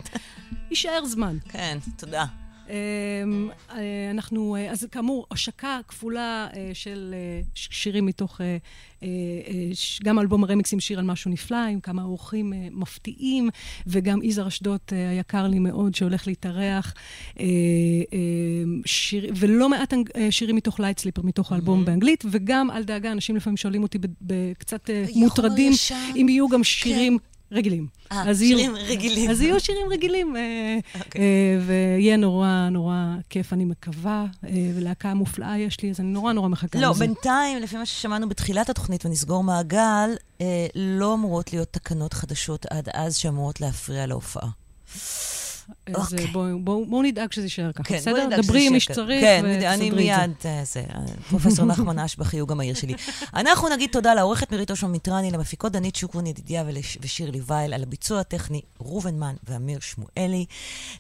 יישאר זמן. כן, תודה. אמ, אה, אנחנו, אה, אז כאמור, השקה כפולה אה, של שירים מתוך, גם אלבום הרמיקסים שיר על משהו נפלא, עם כמה אורחים מפתיעים, וגם יזהר אשדות היקר לי מאוד, שהולך להתארח, שיר, ולא מעט שירים מתוך Light Sleeper, מתוך האלבום באנגלית, וגם, אל דאגה, אנשים לפעמים שואלים אותי כאילו מוטרדים. אם יהיו גם שירים... רגילים. אה, אז יהיו- שירים רגילים. אז יהיו שירים רגילים, אה, אוקיי. אה, ויהיה נורא נורא כיף, אני מקווה, אה, ולהקה מופלאה יש לי, אז אני נורא נורא מחכה לא, לזה. בינתיים, לפי מה ששמענו בתחילת התוכנית, ונסגור מעגל, לא אמורות להיות תקנות חדשות עד אז שאמורות להפריע להופעה. אז אה, בואו בואו- בואו נדאג שזה יישאר ככה, כן, בסדר? דברי עם מי. שצריך כן, ותסדרי אני את זה. מיד, אה, זה, פרופסור נחמן אשבחי הוא גם העיר שלי. אנחנו נגיד תודה לעורכת מירית אושמן מיטרני, למפיקות דנית שוקרון ידידיה ולש- ושירלי וייל, על הביצוע הטכני ראובן מן ואמיר שמואלי.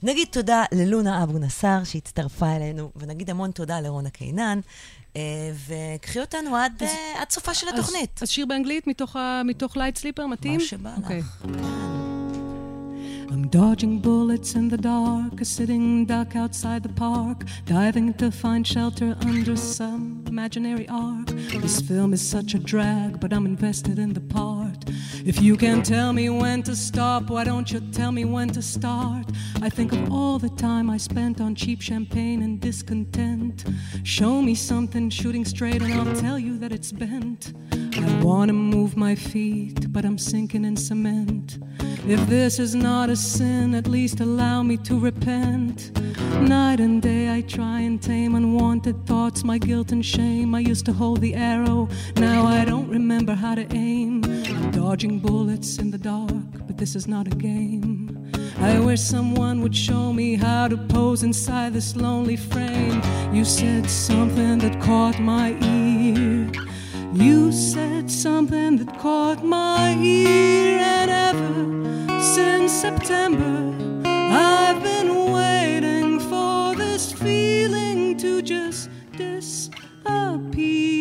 נגיד תודה ללונה אבו נסאר שהצטרפה אלינו, ונגיד המון תודה לרונה קינן. אה, וקחי אותנו עד אה, עד סופה של אז- התוכנית. אז שיר באנגלית מתוך מתוך Late Sleeper, מתאים? מה שבא אוקיי. לך. I'm dodging bullets in the dark, a sitting duck outside the park, diving to find shelter under some imaginary arc. This film is such a drag, but I'm invested in the part. If you can tell me when to stop, why don't you tell me when to start? I think of all the time I spent on cheap champagne and discontent. Show me something shooting straight, and I'll tell you that it's bent. I wanna move my feet, but I'm sinking in cement. If this is not a sin, at least allow me to repent. Night and day I try and tame unwanted thoughts, my guilt and shame. I used to hold the arrow, now I don't remember how to aim. Dodging bullets in the dark, but this is not a game. I wish someone would show me how to pose inside this lonely frame. You said something that caught my ear. You said something that caught my ear, and ever since September, I've been waiting for this feeling to just disappear.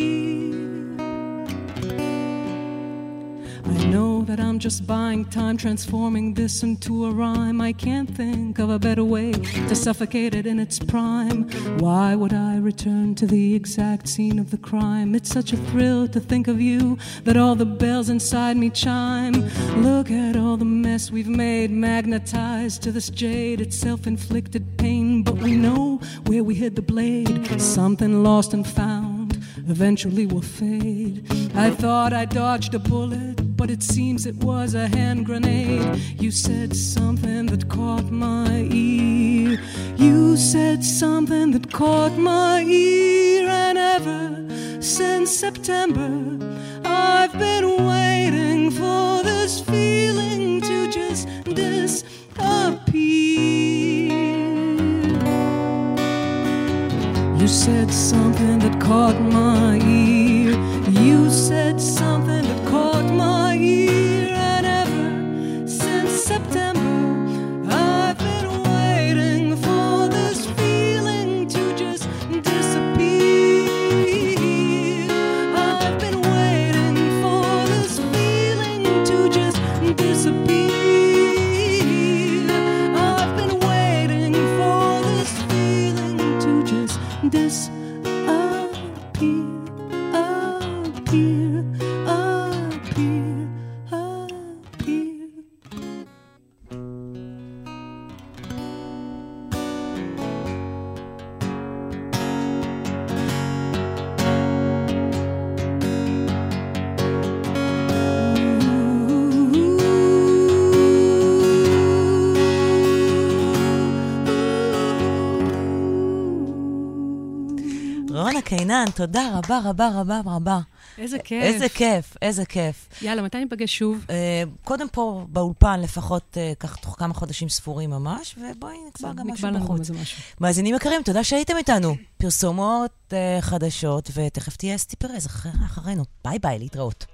That I'm just buying time, transforming this into a rhyme. I can't think of a better way to suffocate it in its prime. Why would I return to the exact scene of the crime? It's such a thrill to think of you that all the bells inside me chime. Look at all the mess we've made, magnetized to this jade. It's self inflicted pain, but we know where we hid the blade. Something lost and found eventually will fade. I thought I dodged a bullet, but it seems it was a hand grenade. You said something that caught my ear. You said something that caught my ear, and ever since September, I've been waiting for this feeling to just disappear. You said something that caught my ear. You said something that caught my קינן, תודה רבה רבה רבה רבה. איזה כיף. איזה כיף, איזה כיף. יאללה, מתי ניפגש שוב? אה, קודם פה באולפן, לפחות אה, כך תוך כמה חודשים ספורים ממש, ובואי נקבע גם משהו בחוץ. מאזינים יקרים, תודה שהייתם איתנו. פרסומות אה, חדשות, ותכף תהיה אסתי פרז אחרי- אחרינו. ביי ביי, להתראות.